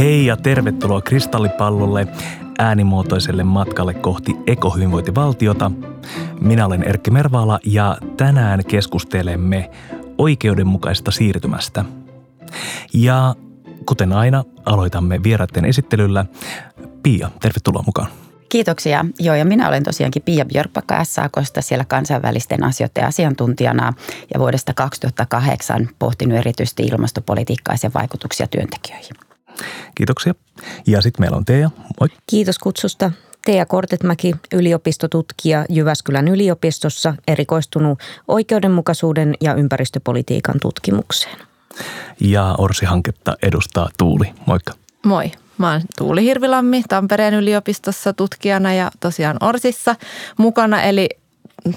Hei ja tervetuloa Kristallipallolle äänimuotoiselle matkalle kohti ekohyvinvointivaltiota. Minä olen Erkki Mervaala ja tänään keskustelemme oikeudenmukaista siirtymästä. Ja kuten aina, aloitamme vieraiden esittelyllä. Pia, tervetuloa mukaan. Kiitoksia. Joo, ja minä olen tosiaankin Pia Björkpakka SAKosta siellä kansainvälisten asioiden asiantuntijana ja vuodesta 2008 pohtinut erityisesti ilmastopolitiikkaa ja sen vaikutuksia työntekijöihin. Kiitoksia. Ja sitten meillä on Teija. Moi. Kiitos kutsusta. Teija Kortetmäki, yliopistotutkija Jyväskylän yliopistossa, erikoistunut oikeudenmukaisuuden ja ympäristöpolitiikan tutkimukseen. Ja Orsi-hanketta edustaa Tuuli. Moikka. Moi. Mä oon Tuuli Hirvilammi Tampereen yliopistossa tutkijana ja tosiaan Orsissa mukana. Eli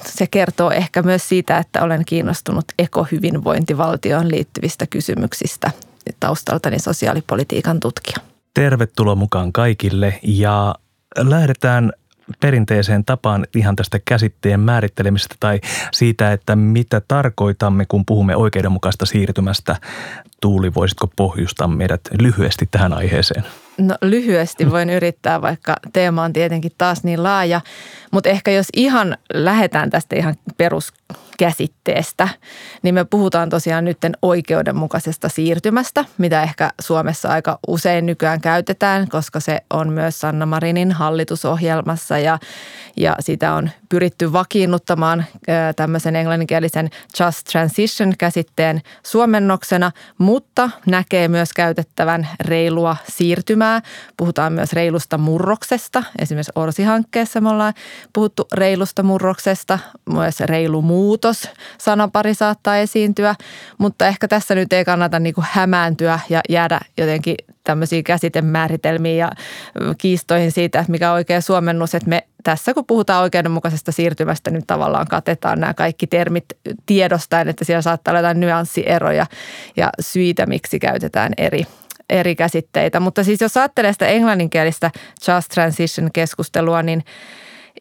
se kertoo ehkä myös siitä, että olen kiinnostunut ekohyvinvointivaltioon liittyvistä kysymyksistä taustaltani sosiaalipolitiikan tutkija. Tervetuloa mukaan kaikille ja lähdetään perinteiseen tapaan ihan tästä käsitteen määrittelemisestä tai siitä, että mitä tarkoitamme, kun puhumme oikeudenmukaista siirtymästä. Tuuli, voisitko pohjustaa meidät lyhyesti tähän aiheeseen? No lyhyesti voin yrittää, vaikka teema on tietenkin taas niin laaja, mutta ehkä jos ihan lähdetään tästä ihan peruskäsitteestä, niin me puhutaan tosiaan nytten oikeudenmukaisesta siirtymästä, mitä ehkä Suomessa aika usein nykyään käytetään, koska se on myös Sanna Marinin hallitusohjelmassa ja, ja sitä on pyritty vakiinnuttamaan tämmöisen englanninkielisen just transition käsitteen suomennoksena, mutta näkee myös käytettävän reilua siirtymää. Puhutaan myös reilusta murroksesta. Esimerkiksi Orsi-hankkeessa me ollaan puhuttu reilusta murroksesta. Myös reilu muutos sanapari saattaa esiintyä, mutta ehkä tässä nyt ei kannata niin kuin hämääntyä ja jäädä jotenkin tämmöisiä käsitemääritelmiä ja kiistoihin siitä, että mikä on oikea suomennus, että me tässä kun puhutaan oikeudenmukaisesta siirtymästä, niin tavallaan katetaan nämä kaikki termit tiedostaen, että siellä saattaa olla jotain nyanssieroja ja syitä, miksi käytetään eri, eri käsitteitä. Mutta siis jos ajattelee sitä englanninkielistä just transition keskustelua, niin –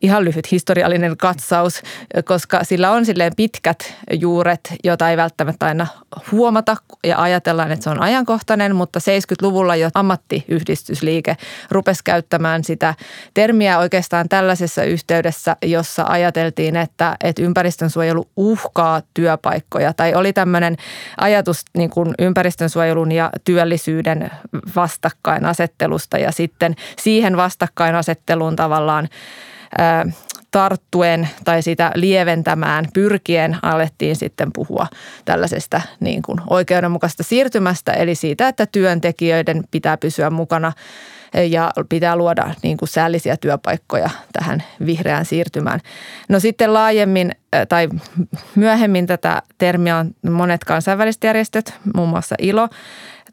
ihan lyhyt historiallinen katsaus, koska sillä on silleen pitkät juuret, joita ei välttämättä aina huomata ja ajatellaan, että se on ajankohtainen, mutta 70-luvulla jo ammattiyhdistysliike rupesi käyttämään sitä termiä oikeastaan tällaisessa yhteydessä, jossa ajateltiin, että, että ympäristönsuojelu uhkaa työpaikkoja. Tai oli tämmöinen ajatus niin kuin ympäristönsuojelun ja työllisyyden vastakkainasettelusta ja sitten siihen vastakkainasetteluun tavallaan tarttuen tai sitä lieventämään pyrkien alettiin sitten puhua tällaisesta niin kuin oikeudenmukaista siirtymästä, eli siitä, että työntekijöiden pitää pysyä mukana ja pitää luoda niin kuin säällisiä työpaikkoja tähän vihreään siirtymään. No sitten laajemmin tai myöhemmin tätä termiä on monet kansainväliset järjestöt, muun muassa ILO,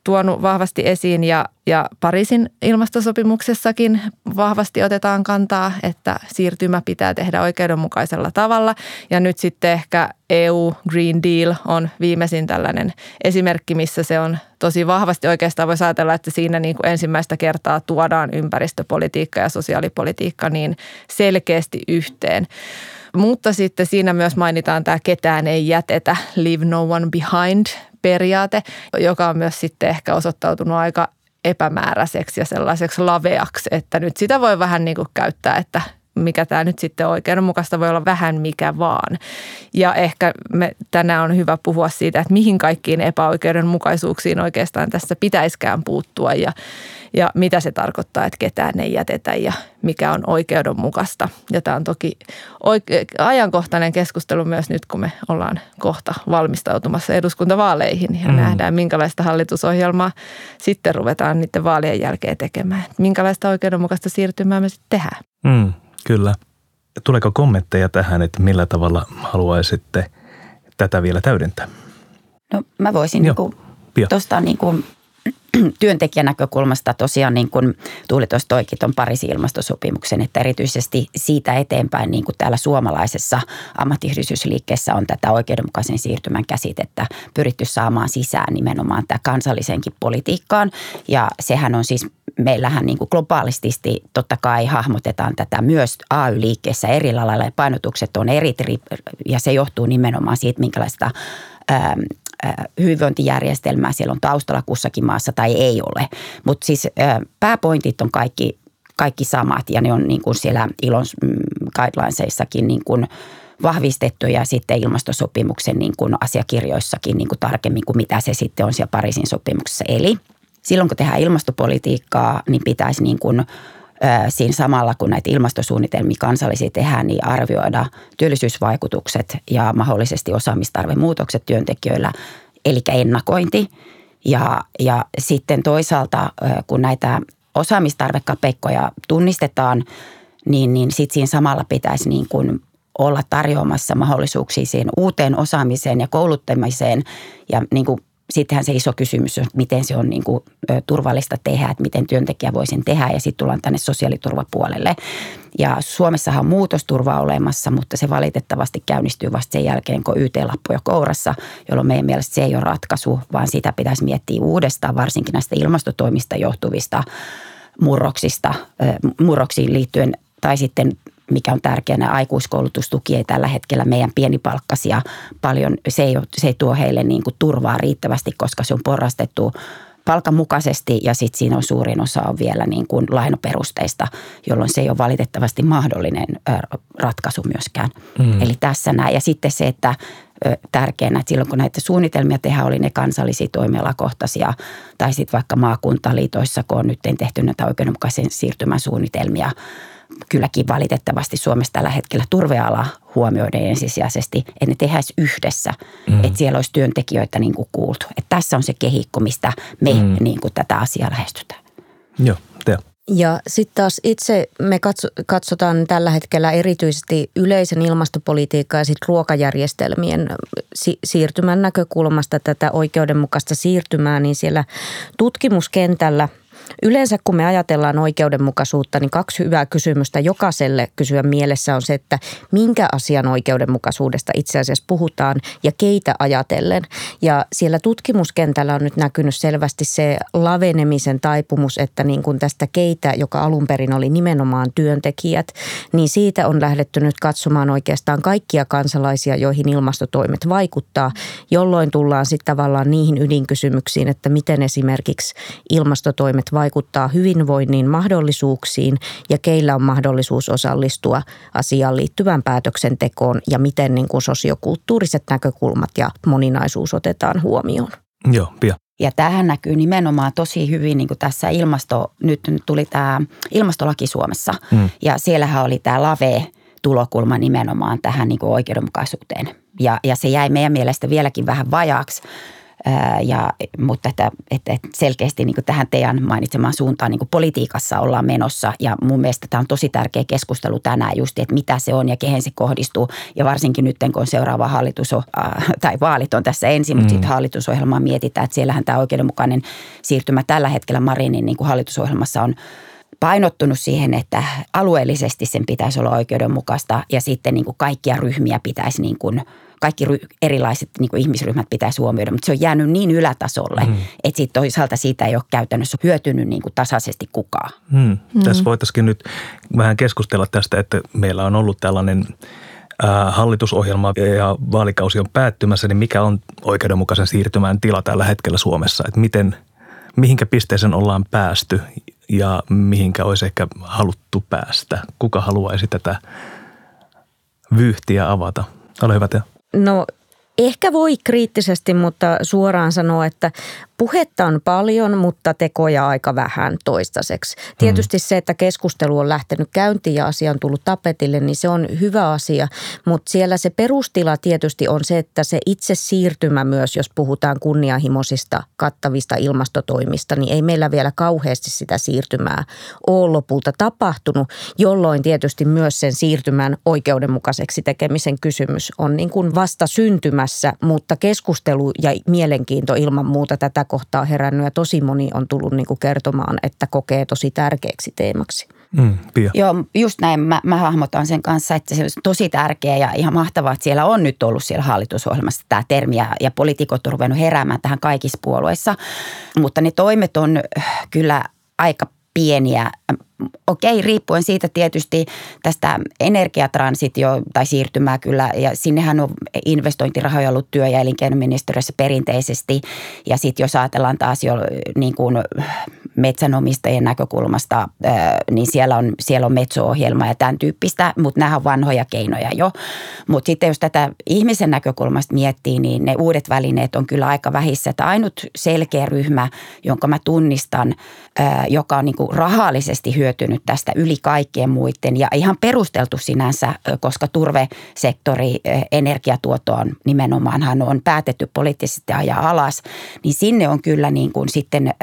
tuonut vahvasti esiin ja, ja Pariisin ilmastosopimuksessakin vahvasti otetaan kantaa, että siirtymä pitää tehdä oikeudenmukaisella tavalla. Ja nyt sitten ehkä EU Green Deal on viimeisin tällainen esimerkki, missä se on tosi vahvasti oikeastaan voisi ajatella, että siinä niin kuin ensimmäistä kertaa tuodaan ympäristöpolitiikka ja sosiaalipolitiikka niin selkeästi yhteen. Mutta sitten siinä myös mainitaan tämä ketään ei jätetä, leave no one behind periaate, joka on myös sitten ehkä osoittautunut aika epämääräiseksi ja sellaiseksi laveaksi, että nyt sitä voi vähän niin kuin käyttää, että mikä tämä nyt sitten oikeudenmukaista voi olla vähän mikä vaan. Ja ehkä me tänään on hyvä puhua siitä, että mihin kaikkiin epäoikeudenmukaisuuksiin oikeastaan tässä pitäiskään puuttua ja, ja mitä se tarkoittaa, että ketään ei jätetä ja mikä on oikeudenmukaista. Ja tämä on toki oike- ajankohtainen keskustelu myös nyt, kun me ollaan kohta valmistautumassa eduskuntavaaleihin ja mm. nähdään, minkälaista hallitusohjelmaa sitten ruvetaan niiden vaalien jälkeen tekemään. Minkälaista oikeudenmukaista siirtymää me sitten tehdään. Mm. Kyllä. Tuleeko kommentteja tähän, että millä tavalla haluaisitte tätä vielä täydentää? No mä voisin niin tuosta niin kuin työntekijän näkökulmasta tosiaan niin kuin Tuuli tuossa toikin tuon Pariisin ilmastosopimuksen, että erityisesti siitä eteenpäin niin kuin täällä suomalaisessa ammattiyhdistysliikkeessä on tätä oikeudenmukaisen siirtymän käsitettä pyritty saamaan sisään nimenomaan tämä kansallisenkin politiikkaan. Ja sehän on siis meillähän niin kuin globaalisti totta kai hahmotetaan tätä myös AY-liikkeessä eri lailla ja painotukset on eri ja se johtuu nimenomaan siitä, minkälaista hyvinvointijärjestelmää siellä on taustalla kussakin maassa tai ei ole. Mutta siis pääpointit on kaikki, kaikki samat ja ne on niin kuin siellä ilon mm, guidelinesissakin niin kuin vahvistettu ja sitten ilmastosopimuksen niin kuin asiakirjoissakin niin kuin tarkemmin kuin mitä se sitten on siellä Pariisin sopimuksessa. Eli silloin kun tehdään ilmastopolitiikkaa, niin pitäisi niin kuin siinä samalla, kun näitä ilmastosuunnitelmia kansallisia tehdään, niin arvioida työllisyysvaikutukset ja mahdollisesti osaamistarvemuutokset työntekijöillä, eli ennakointi. Ja, ja sitten toisaalta, kun näitä osaamistarvekapeikkoja tunnistetaan, niin, niin sitten siinä samalla pitäisi niin kuin olla tarjoamassa mahdollisuuksia siihen uuteen osaamiseen ja kouluttamiseen ja niin kuin sittenhän se iso kysymys on, miten se on niin kuin, turvallista tehdä, että miten työntekijä voi sen tehdä ja sitten tullaan tänne sosiaaliturvapuolelle. Ja Suomessahan on muutosturva olemassa, mutta se valitettavasti käynnistyy vasta sen jälkeen, kun YT-lappu jo kourassa, jolloin meidän mielestä se ei ole ratkaisu, vaan sitä pitäisi miettiä uudestaan, varsinkin näistä ilmastotoimista johtuvista murroksista, murroksiin liittyen tai sitten mikä on tärkeänä, aikuiskoulutustuki ei tällä hetkellä meidän pienipalkkaisia paljon, se ei, se ei tuo heille niin kuin turvaa riittävästi, koska se on porrastettu palkan mukaisesti ja sitten siinä on suurin osa on vielä niin kuin lainaperusteista, jolloin se ei ole valitettavasti mahdollinen ratkaisu myöskään. Mm. Eli tässä näin. Ja sitten se, että tärkeänä, että silloin kun näitä suunnitelmia tehdään, oli ne kansallisia toimialakohtaisia tai sitten vaikka maakuntaliitoissa, kun on nyt tehty näitä oikeudenmukaisen siirtymän suunnitelmia – kylläkin valitettavasti Suomessa tällä hetkellä turveala huomioiden ensisijaisesti, että ne tehdään yhdessä, mm. että siellä olisi työntekijöitä niin kuin kuultu. Että tässä on se kehikko, mistä me mm. niin kuin tätä asiaa lähestytään. Joo, te. Ja sitten taas itse me katsotaan tällä hetkellä erityisesti yleisen ilmastopolitiikkaa ja sitten ruokajärjestelmien siirtymän näkökulmasta tätä oikeudenmukaista siirtymää, niin siellä tutkimuskentällä – Yleensä kun me ajatellaan oikeudenmukaisuutta, niin kaksi hyvää kysymystä jokaiselle kysyä mielessä on se, että minkä asian oikeudenmukaisuudesta itse asiassa puhutaan ja keitä ajatellen. Ja siellä tutkimuskentällä on nyt näkynyt selvästi se lavenemisen taipumus, että niin kuin tästä keitä, joka alun perin oli nimenomaan työntekijät, niin siitä on lähdetty nyt katsomaan oikeastaan kaikkia kansalaisia, joihin ilmastotoimet vaikuttaa, jolloin tullaan sitten tavallaan niihin ydinkysymyksiin, että miten esimerkiksi ilmastotoimet vaikuttaa hyvinvoinnin mahdollisuuksiin ja keillä on mahdollisuus osallistua asiaan liittyvään päätöksentekoon ja miten niin kuin sosiokulttuuriset näkökulmat ja moninaisuus otetaan huomioon. Joo, pia. Ja tähän näkyy nimenomaan tosi hyvin niin kuin tässä ilmasto, nyt tuli tämä ilmastolaki Suomessa mm. ja siellähän oli tämä LAVE tulokulma nimenomaan tähän niin kuin oikeudenmukaisuuteen. Ja, ja se jäi meidän mielestä vieläkin vähän vajaaksi ja, mutta että, että selkeästi niin tähän teidän mainitsemaan suuntaan niin politiikassa ollaan menossa ja mun mielestä tämä on tosi tärkeä keskustelu tänään just, että mitä se on ja kehen se kohdistuu ja varsinkin nyt kun seuraava hallitus on, äh, tai vaalit on tässä ensin, mm. mutta sitten hallitusohjelmaa mietitään, että siellähän tämä oikeudenmukainen siirtymä tällä hetkellä Marinin niin kuin hallitusohjelmassa on painottunut siihen, että alueellisesti sen pitäisi olla oikeudenmukaista ja sitten niin kuin kaikkia ryhmiä pitäisi niin kuin – kaikki ry- erilaiset niin kuin ihmisryhmät pitäisi huomioida, mutta se on jäänyt niin ylätasolle, mm. että sit toisaalta siitä ei ole käytännössä hyötynyt niin kuin tasaisesti kukaan. Mm. Mm. Tässä voitaisiin nyt vähän keskustella tästä, että meillä on ollut tällainen hallitusohjelma ja vaalikausi on päättymässä, niin mikä on oikeudenmukaisen siirtymään tila tällä hetkellä Suomessa? Että miten, mihinkä pisteeseen ollaan päästy ja mihinkä olisi ehkä haluttu päästä? Kuka haluaisi tätä vyyhtiä avata? Ole hyvä, Teo. No ehkä voi kriittisesti, mutta suoraan sanoa, että Puhetta on paljon, mutta tekoja aika vähän toistaiseksi. Tietysti mm. se, että keskustelu on lähtenyt käyntiin ja asia on tullut tapetille, niin se on hyvä asia. Mutta siellä se perustila tietysti on se, että se itse siirtymä myös, jos puhutaan kunnianhimoisista kattavista ilmastotoimista, niin ei meillä vielä kauheasti sitä siirtymää ole lopulta tapahtunut, jolloin tietysti myös sen siirtymän oikeudenmukaiseksi tekemisen kysymys on niin kuin vasta syntymässä, mutta keskustelu ja mielenkiinto ilman muuta tätä kohtaa herännyt ja tosi moni on tullut niin kuin kertomaan, että kokee tosi tärkeäksi teemaksi. Mm, Joo, just näin. Mä, mä hahmotan sen kanssa, että se on tosi tärkeä ja ihan mahtavaa, että siellä on nyt ollut siellä hallitusohjelmassa tämä termi ja, ja poliitikot on ruvennut heräämään tähän kaikissa puolueissa. Mutta ne toimet on kyllä aika pieniä. Okei, riippuen siitä tietysti tästä energiatransitio tai siirtymää kyllä, ja sinnehän on investointirahoja ollut työ- ja elinkeinoministeriössä perinteisesti. Ja sitten jos ajatellaan taas jo niin kuin metsänomistajien näkökulmasta, niin siellä on, siellä on metso-ohjelma ja tämän tyyppistä, mutta nämä on vanhoja keinoja jo. Mutta sitten jos tätä ihmisen näkökulmasta miettii, niin ne uudet välineet on kyllä aika vähissä. Että ainut selkeä ryhmä, jonka mä tunnistan, joka on niin kuin rahallisesti hyötynyt tästä yli kaikkien muiden ja ihan perusteltu sinänsä, koska turvesektori energiatuotoon nimenomaanhan on päätetty poliittisesti ajaa alas, niin sinne on kyllä niin kuin sitten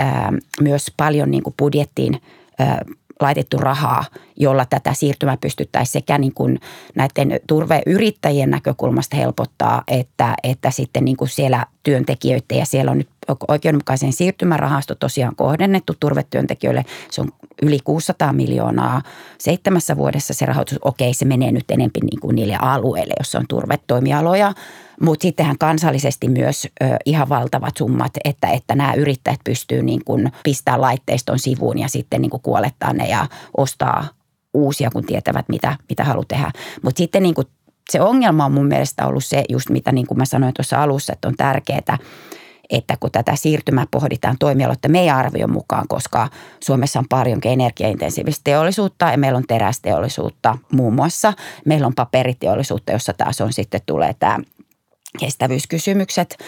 myös paljon niin kuin budjettiin laitettu rahaa, jolla tätä siirtymää pystyttäisiin sekä niin kuin näiden turveyrittäjien näkökulmasta helpottaa, että, että sitten niin kuin siellä työntekijöiden ja siellä on nyt oikeudenmukaisen siirtymärahasto tosiaan kohdennettu turvetyöntekijöille. Se on yli 600 miljoonaa seitsemässä vuodessa se rahoitus. Okei, se menee nyt enemmän niin kuin niille alueille, jossa on turvetoimialoja, mutta sittenhän kansallisesti myös ö, ihan valtavat summat, että, että nämä yrittäjät pystyy niin kuin pistämään laitteiston sivuun ja sitten niin kuin kuolettaa ne ja ostaa uusia, kun tietävät, mitä, mitä haluaa tehdä. Mutta sitten niin kuin se ongelma on mun mielestä ollut se, just mitä niin kuin mä sanoin tuossa alussa, että on tärkeää, että kun tätä siirtymää pohditaan toimialoiden meidän arvion mukaan, koska Suomessa on paljonkin energiaintensiivistä teollisuutta ja meillä on terästeollisuutta muun muassa. Meillä on paperiteollisuutta, jossa taas on sitten tulee tämä kestävyyskysymykset.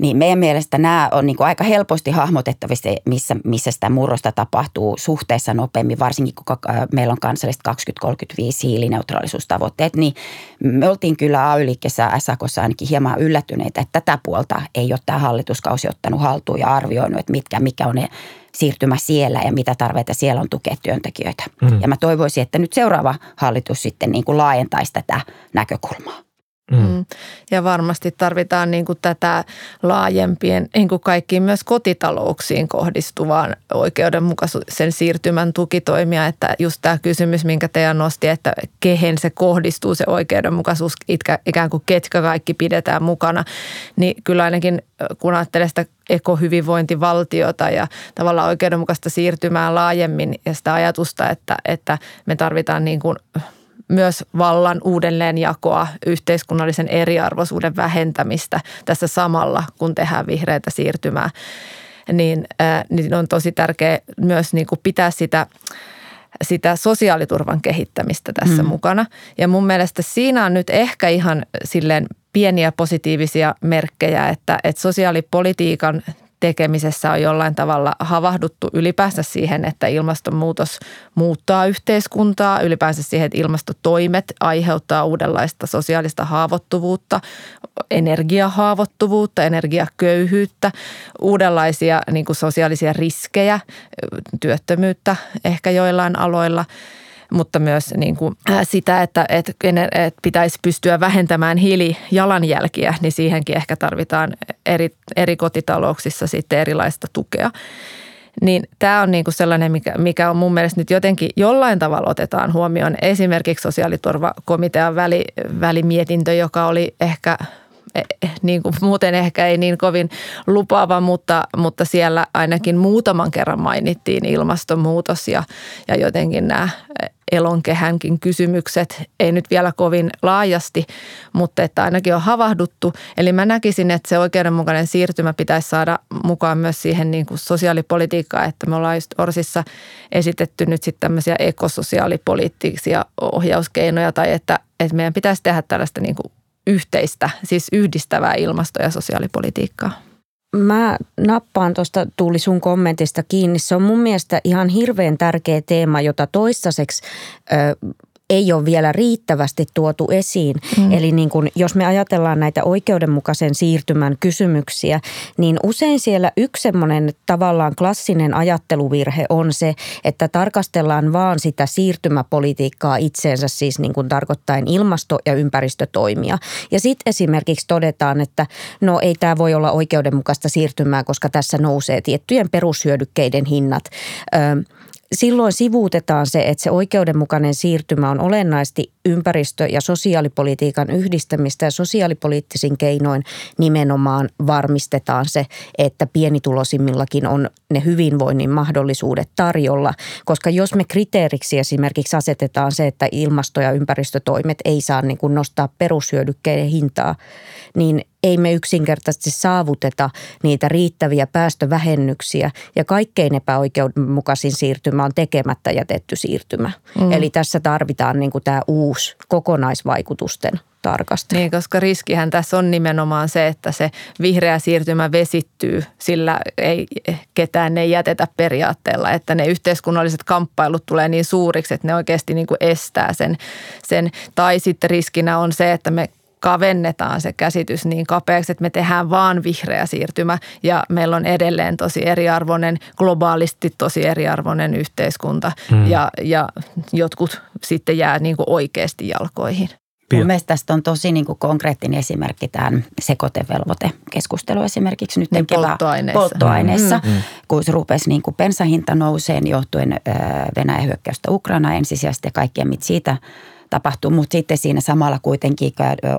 Niin meidän mielestä nämä on niin kuin aika helposti hahmotettavissa, missä, missä sitä murrosta tapahtuu suhteessa nopeammin, varsinkin kun meillä on kansalliset 2035 hiilineutraalisuustavoitteet, niin me oltiin kyllä AY-liikkeessä SAKossa ainakin hieman yllättyneitä, että tätä puolta ei ole tämä hallituskausi ottanut haltuun ja arvioinut, että mitkä, mikä on ne siirtymä siellä ja mitä tarveita siellä on tukea työntekijöitä. Mm. Ja mä toivoisin, että nyt seuraava hallitus sitten niin kuin laajentaisi tätä näkökulmaa. Mm. mm. Ja varmasti tarvitaan niin kuin tätä laajempien, niin kuin kaikkiin myös kotitalouksiin kohdistuvaan oikeudenmukaisen siirtymän tukitoimia. Että just tämä kysymys, minkä Teija nosti, että kehen se kohdistuu se oikeudenmukaisuus, ikään kuin ketkä kaikki pidetään mukana. Niin kyllä ainakin kun ajattelee sitä ekohyvinvointivaltiota ja tavallaan oikeudenmukaista siirtymää laajemmin ja sitä ajatusta, että, että me tarvitaan niin kuin – myös vallan uudelleenjakoa, yhteiskunnallisen eriarvoisuuden vähentämistä tässä samalla, kun tehdään vihreitä siirtymää, niin, ää, niin on tosi tärkeää myös niin kuin pitää sitä sitä sosiaaliturvan kehittämistä tässä mm. mukana. Ja mun mielestä siinä on nyt ehkä ihan silleen pieniä positiivisia merkkejä, että, että sosiaalipolitiikan tekemisessä on jollain tavalla havahduttu ylipäänsä siihen, että ilmastonmuutos muuttaa yhteiskuntaa, ylipäänsä siihen, että ilmastotoimet aiheuttaa uudenlaista sosiaalista haavoittuvuutta, energiahaavoittuvuutta, energiaköyhyyttä, uudenlaisia niin kuin sosiaalisia riskejä, työttömyyttä ehkä joillain aloilla – mutta myös niin kuin sitä, että, että, pitäisi pystyä vähentämään hiilijalanjälkiä, niin siihenkin ehkä tarvitaan eri, eri kotitalouksissa sitten erilaista tukea. Niin tämä on niinku sellainen, mikä, mikä on mun mielestä nyt jotenkin jollain tavalla otetaan huomioon. Esimerkiksi sosiaaliturvakomitean väli, välimietintö, joka oli ehkä – Eh, eh, niin kuin muuten ehkä ei niin kovin lupaava, mutta, mutta siellä ainakin muutaman kerran mainittiin ilmastonmuutos ja, ja jotenkin nämä elonkehänkin kysymykset, ei nyt vielä kovin laajasti, mutta että ainakin on havahduttu. Eli mä näkisin, että se oikeudenmukainen siirtymä pitäisi saada mukaan myös siihen niin kuin sosiaalipolitiikkaan, että me ollaan just Orsissa esitetty nyt sitten tämmöisiä ekososiaalipoliittisia ohjauskeinoja tai että, että meidän pitäisi tehdä tällaista niin kuin yhteistä, siis yhdistävää ilmasto- ja sosiaalipolitiikkaa? Mä nappaan tuosta Tuuli sun kommentista kiinni. Se on mun mielestä ihan hirveän tärkeä teema, jota toistaiseksi ei ole vielä riittävästi tuotu esiin. Mm. Eli niin kun, jos me ajatellaan näitä oikeudenmukaisen siirtymän kysymyksiä, niin usein siellä yksi semmoinen tavallaan klassinen ajatteluvirhe on se, että tarkastellaan vaan sitä siirtymäpolitiikkaa itseensä, siis niin kuin tarkoittain ilmasto- ja ympäristötoimia. Ja sitten esimerkiksi todetaan, että no ei tämä voi olla oikeudenmukaista siirtymää, koska tässä nousee tiettyjen perushyödykkeiden hinnat. Ö, silloin sivuutetaan se, että se oikeudenmukainen siirtymä on olennaisesti ympäristö- ja sosiaalipolitiikan yhdistämistä ja sosiaalipoliittisin keinoin nimenomaan varmistetaan se, että pienituloisimmillakin on ne hyvinvoinnin mahdollisuudet tarjolla. Koska jos me kriteeriksi esimerkiksi asetetaan se, että ilmasto- ja ympäristötoimet ei saa niin kuin nostaa perushyödykkeiden hintaa, niin ei me yksinkertaisesti saavuteta niitä riittäviä päästövähennyksiä ja kaikkein epäoikeudenmukaisin siirtymä on tekemättä jätetty siirtymä. Mm. Eli tässä tarvitaan niin kuin tämä uusi kokonaisvaikutusten tarkastelu. Niin, koska riskihän tässä on nimenomaan se, että se vihreä siirtymä vesittyy, sillä ei ketään ei jätetä periaatteella, että ne yhteiskunnalliset kamppailut tulee niin suuriksi, että ne oikeasti niin kuin estää sen, sen. Tai sitten riskinä on se, että me kavennetaan se käsitys niin kapeaksi, että me tehdään vaan vihreä siirtymä ja meillä on edelleen tosi eriarvoinen, globaalisti tosi eriarvoinen yhteiskunta hmm. ja, ja jotkut sitten jää niin kuin oikeasti jalkoihin. Mun mielestä tästä on tosi niin kuin konkreettinen esimerkki tämän sekoitevelvoitekeskustelu esimerkiksi nyt niin polttoaineissa, polttoaineissa mm, mm. kun se rupesi niin kuin bensahinta nouseen johtuen Venäjän hyökkäystä Ukraina ensisijaisesti ja kaikkea, mitä siitä – tapahtuu, mutta sitten siinä samalla kuitenkin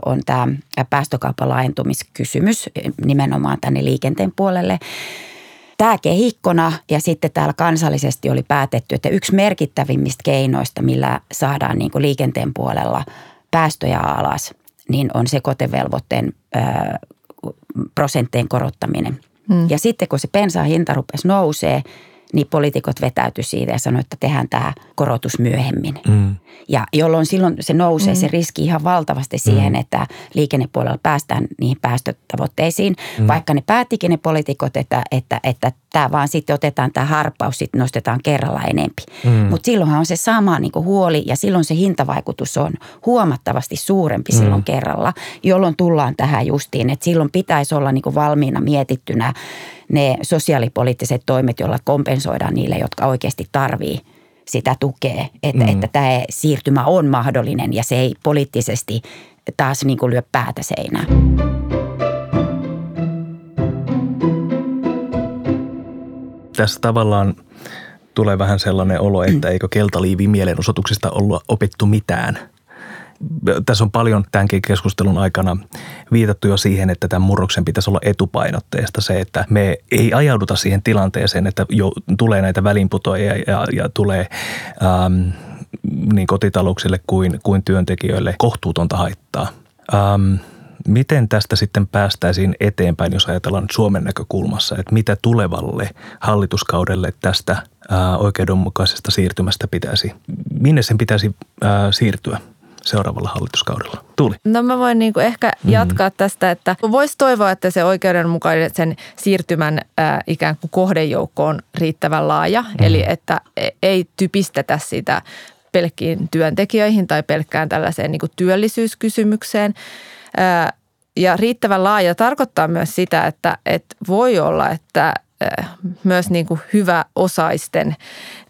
on tämä päästökaupan laajentumiskysymys nimenomaan tänne liikenteen puolelle. Tämä kehikkona ja sitten täällä kansallisesti oli päätetty, että yksi merkittävimmistä keinoista, millä saadaan niin kuin liikenteen puolella päästöjä alas, niin on sekoitevelvoitteen prosenttien korottaminen. Hmm. Ja sitten kun se bensan hinta rupesi nousee, niin poliitikot vetäytyi siitä ja sanoi, että tehdään tämä korotus myöhemmin. Mm. Ja jolloin silloin se nousee mm. se riski ihan valtavasti siihen, mm. että liikennepuolella päästään niihin päästötavoitteisiin. Mm. Vaikka ne päättikin ne poliitikot, että, että, että tämä vaan sitten otetaan tämä harppaus, sitten nostetaan kerralla enempi. Mm. Mutta silloinhan on se sama niin huoli ja silloin se hintavaikutus on huomattavasti suurempi mm. silloin kerralla, jolloin tullaan tähän justiin, että silloin pitäisi olla niin valmiina mietittynä ne sosiaalipoliittiset toimet, joilla kompensoidaan niille, jotka oikeasti tarvii sitä tukea, että, mm. että tämä siirtymä on mahdollinen ja se ei poliittisesti taas niin kuin lyö päätä seinään. Tässä tavallaan tulee vähän sellainen olo, että eikö keltaliivin mielenosoituksista olla opittu mitään – tässä on paljon tämänkin keskustelun aikana viitattu jo siihen, että tämän murroksen pitäisi olla etupainotteista se, että me ei ajauduta siihen tilanteeseen, että jo tulee näitä välinputoja ja, ja tulee ähm, niin kotitalouksille kuin, kuin työntekijöille kohtuutonta haittaa. Ähm, miten tästä sitten päästäisiin eteenpäin, jos ajatellaan Suomen näkökulmassa, että mitä tulevalle hallituskaudelle tästä äh, oikeudenmukaisesta siirtymästä pitäisi, minne sen pitäisi äh, siirtyä? Seuraavalla hallituskaudella? Tuli. No mä voin niin kuin ehkä mm. jatkaa mm. tästä, että voisi toivoa, että se oikeudenmukainen sen siirtymän äh, ikään kuin kohdejoukko on riittävän laaja. Mm. Eli että e, ei typistetä sitä pelkkiin työntekijöihin tai pelkkään tällaiseen niin kuin työllisyyskysymykseen. Äh, ja riittävän laaja tarkoittaa myös sitä, että, että voi olla, että myös niin kuin hyvä osaisten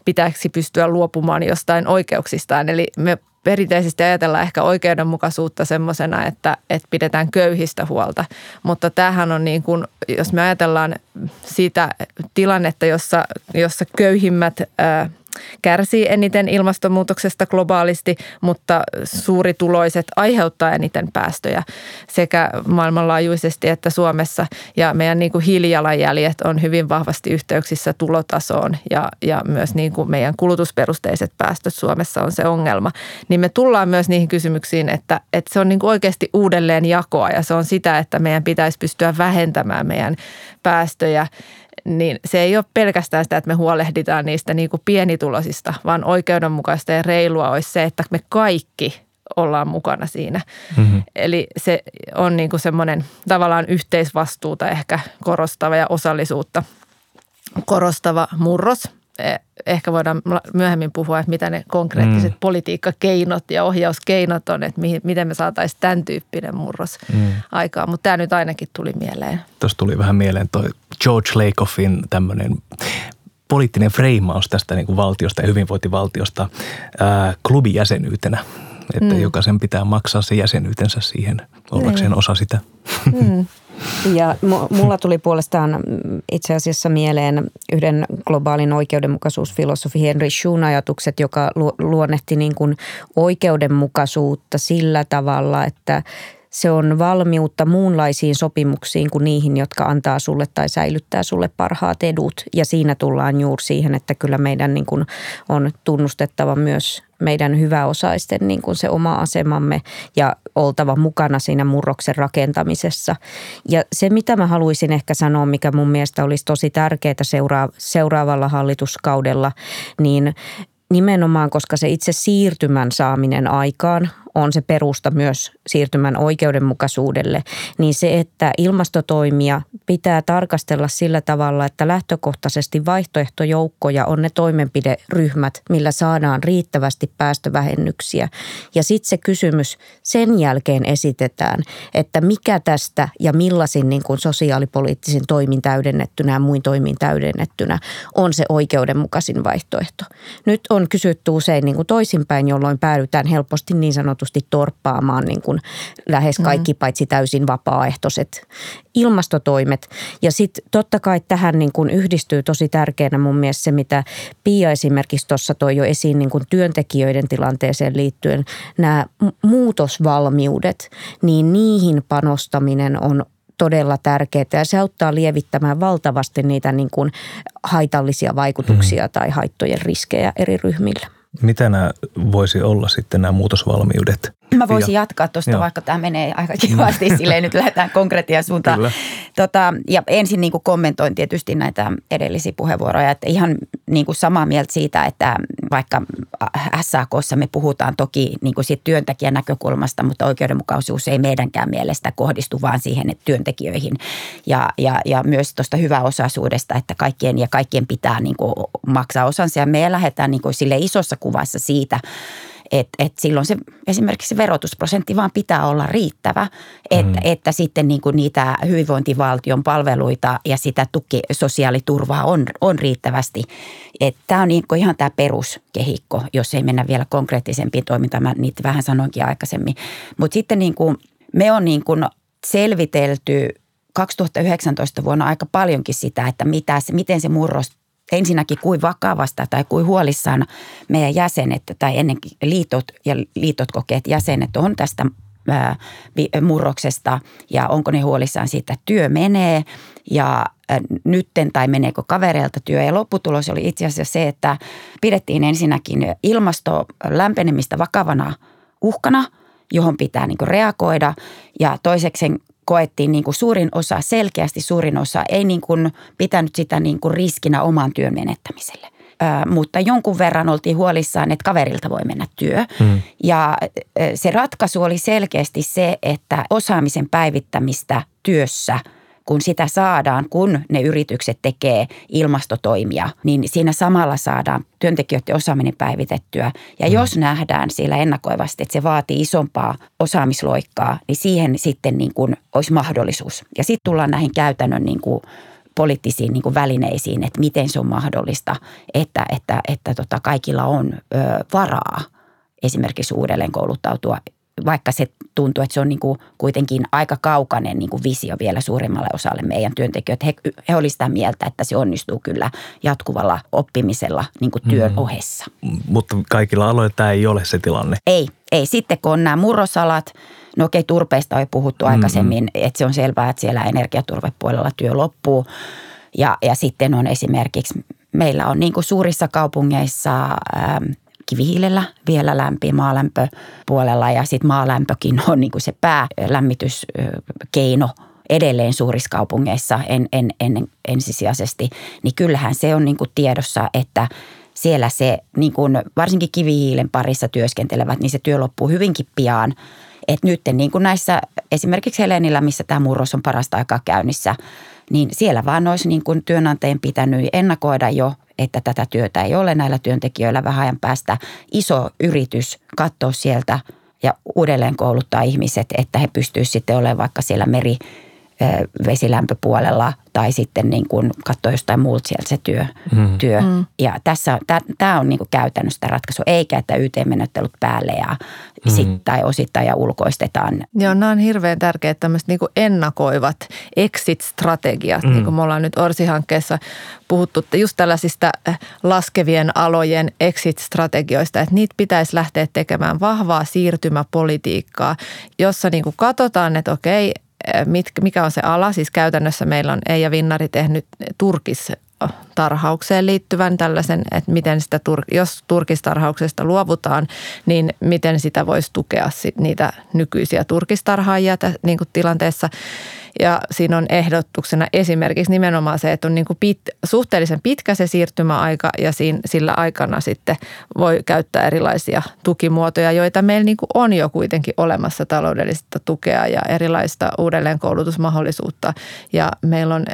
pitäisi pystyä luopumaan jostain oikeuksistaan. Eli me perinteisesti ajatellaan ehkä oikeudenmukaisuutta semmoisena, että, että pidetään köyhistä huolta. Mutta tämähän on niin kuin, jos me ajatellaan siitä tilannetta, jossa, jossa köyhimmät ää, – kärsii eniten ilmastonmuutoksesta globaalisti, mutta suurituloiset aiheuttaa eniten päästöjä sekä maailmanlaajuisesti että Suomessa. Ja meidän niin kuin hiilijalanjäljet on hyvin vahvasti yhteyksissä tulotasoon ja, ja myös niin kuin meidän kulutusperusteiset päästöt Suomessa on se ongelma. Niin me tullaan myös niihin kysymyksiin, että, että se on niin kuin oikeasti uudelleen jakoa ja se on sitä, että meidän pitäisi pystyä vähentämään meidän päästöjä – niin se ei ole pelkästään sitä, että me huolehditaan niistä niin kuin pienituloisista, vaan oikeudenmukaista ja reilua olisi se, että me kaikki ollaan mukana siinä. Mm-hmm. Eli se on niin kuin semmoinen tavallaan yhteisvastuuta ehkä korostava ja osallisuutta korostava murros – ehkä voidaan myöhemmin puhua, että mitä ne konkreettiset mm. politiikkakeinot ja ohjauskeinot on, että miten me saataisiin tämän tyyppinen murros mm. aikaan. Mutta tämä nyt ainakin tuli mieleen. Tuossa tuli vähän mieleen toi George Lakoffin tämmöinen poliittinen freimaus tästä niin kuin valtiosta ja hyvinvointivaltiosta ää, klubijäsenyytenä. Että mm. jokaisen pitää maksaa se jäsenyytensä siihen ollakseen niin. osa sitä. Mm. Ja mulla tuli puolestaan itse asiassa mieleen yhden globaalin oikeudenmukaisuusfilosofi Henry Schun ajatukset, joka luonnehti niin kuin oikeudenmukaisuutta sillä tavalla, että se on valmiutta muunlaisiin sopimuksiin kuin niihin, jotka antaa sulle tai säilyttää sulle parhaat edut. Ja siinä tullaan juuri siihen, että kyllä meidän niin kuin on tunnustettava myös meidän hyväosaisten niin kuin se oma asemamme ja oltava mukana siinä murroksen rakentamisessa. Ja se, mitä mä haluaisin ehkä sanoa, mikä mun mielestä olisi tosi tärkeää seuraavalla hallituskaudella, niin nimenomaan, koska se itse siirtymän saaminen aikaan on se perusta myös siirtymän oikeudenmukaisuudelle, niin se, että ilmastotoimia pitää tarkastella sillä tavalla, että lähtökohtaisesti vaihtoehtojoukkoja on ne toimenpideryhmät, millä saadaan riittävästi päästövähennyksiä. Ja sitten se kysymys sen jälkeen esitetään, että mikä tästä ja millaisin niin kuin sosiaalipoliittisin toimin täydennettynä ja muin toimin täydennettynä on se oikeudenmukaisin vaihtoehto. Nyt on kysytty usein niin kuin toisinpäin, jolloin päädytään helposti niin sanotusti torppaamaan niin kuin lähes mm. kaikki paitsi täysin vapaaehtoiset ilmastotoimet. Ja sitten totta kai tähän niin kuin yhdistyy tosi tärkeänä mun mielestä se, mitä Pia esimerkiksi tuossa toi jo esiin niin kuin työntekijöiden tilanteeseen liittyen, nämä muutosvalmiudet, niin niihin panostaminen on todella tärkeää ja se auttaa lievittämään valtavasti niitä niin kuin haitallisia vaikutuksia mm. tai haittojen riskejä eri ryhmillä. Mitä nämä voisi olla sitten nämä muutosvalmiudet? Mä voisin jatkaa tuosta, vaikka tämä menee aika kivasti silleen, nyt lähdetään konkretian suuntaan. Tota, ja ensin niin kuin kommentoin tietysti näitä edellisiä puheenvuoroja, että ihan niin kuin samaa mieltä siitä, että vaikka SAKssa me puhutaan toki niin kuin siitä työntekijän näkökulmasta, mutta oikeudenmukaisuus ei meidänkään mielestä kohdistu vaan siihen että työntekijöihin. Ja, ja, ja myös tuosta hyväosaisuudesta, että kaikkien ja kaikkien pitää niin kuin maksaa osansa. Ja me lähdetään niin kuin sille isossa kuvassa siitä, että et silloin se esimerkiksi se verotusprosentti vaan pitää olla riittävä, että, mm. että sitten niin kuin niitä hyvinvointivaltion palveluita ja sitä tuki, sosiaaliturvaa on, on riittävästi. Tämä on niin kuin ihan tämä peruskehikko, jos ei mennä vielä konkreettisempiin toimintaan. Mä niitä vähän sanoinkin aikaisemmin. Mutta sitten niin kuin me on niin kuin selvitelty 2019 vuonna aika paljonkin sitä, että mitä, miten se murros ensinnäkin kuin vakavasta tai kuin huolissaan meidän jäsenet tai ennenkin liitot ja liitot kokeet jäsenet on tästä murroksesta ja onko ne huolissaan siitä, että työ menee ja nytten tai meneekö kavereilta työ. Ja lopputulos oli itse asiassa se, että pidettiin ensinnäkin ilmasto lämpenemistä vakavana uhkana, johon pitää niin reagoida ja toiseksi koettiin niin kuin suurin osa, selkeästi suurin osa, ei niin kuin pitänyt sitä niin kuin riskinä oman työn menettämiselle. Ö, mutta jonkun verran oltiin huolissaan, että kaverilta voi mennä työ. Mm. Ja se ratkaisu oli selkeästi se, että osaamisen päivittämistä työssä – kun sitä saadaan, kun ne yritykset tekee ilmastotoimia, niin siinä samalla saadaan työntekijöiden osaaminen päivitettyä. Ja mm. jos nähdään siellä ennakoivasti, että se vaatii isompaa osaamisloikkaa, niin siihen sitten niin kuin olisi mahdollisuus. Ja sitten tullaan näihin käytännön niin kuin poliittisiin niin kuin välineisiin, että miten se on mahdollista, että, että, että tota kaikilla on ö, varaa esimerkiksi uudelleen kouluttautua vaikka se tuntuu, että se on niin kuin kuitenkin aika kaukainen niin kuin visio vielä suurimmalle osalle meidän työntekijöitä. He, he olisivat sitä mieltä, että se onnistuu kyllä jatkuvalla oppimisella niin kuin työn mm. ohessa. Mutta kaikilla aloilla tämä ei ole se tilanne. Ei, ei. Sitten kun on nämä murrosalat, no okei turpeista on jo puhuttu mm-hmm. aikaisemmin, että se on selvää, että siellä energiaturvepuolella työ loppuu. Ja, ja sitten on esimerkiksi, meillä on niin kuin suurissa kaupungeissa ähm, kivihiilellä vielä lämpi maalämpöpuolella ja sitten maalämpökin on niin kuin se päälämmityskeino edelleen suurissa kaupungeissa en, en, en, ensisijaisesti, niin kyllähän se on niin kuin tiedossa, että siellä se niin kuin varsinkin kivihiilen parissa työskentelevät, niin se työ loppuu hyvinkin pian. Että nyt niin kuin näissä esimerkiksi Helenillä, missä tämä murros on parasta aikaa käynnissä, niin siellä vaan olisi niin kuin työnantajien pitänyt ennakoida jo että tätä työtä ei ole näillä työntekijöillä vähän ajan päästä. Iso yritys katsoa sieltä ja uudelleen kouluttaa ihmiset, että he pystyisivät sitten olemaan vaikka siellä meri, vesilämpöpuolella tai sitten niin kuin katsoa jostain muulta sieltä se työ. Mm. työ. Mm. Ja tässä, tämä on niin kuin käytännössä tämä ratkaisu, eikä että YT-menettelut päälle ja mm. sit, tai osittain ja ulkoistetaan. Joo, nämä on hirveän tärkeät tämmöiset niin kuin ennakoivat exit-strategiat, mm. niin kuin me ollaan nyt Orsi-hankkeessa puhuttu just tällaisista äh, laskevien alojen exit-strategioista, että niitä pitäisi lähteä tekemään vahvaa siirtymäpolitiikkaa, jossa niin kuin katsotaan, että okei, mikä on se ala. Siis käytännössä meillä on Eija Vinnari tehnyt Turkis tarhaukseen liittyvän tällaisen, että miten sitä, jos turkistarhauksesta luovutaan, niin miten sitä voisi tukea niitä nykyisiä turkistarhaajia niin kuin tilanteessa. Ja siinä on ehdotuksena esimerkiksi nimenomaan se, että on niin kuin pit, suhteellisen pitkä se siirtymäaika ja siinä, sillä aikana sitten voi käyttää erilaisia tukimuotoja, joita meillä niin kuin on jo kuitenkin olemassa taloudellista tukea ja erilaista uudelleenkoulutusmahdollisuutta. Ja meillä on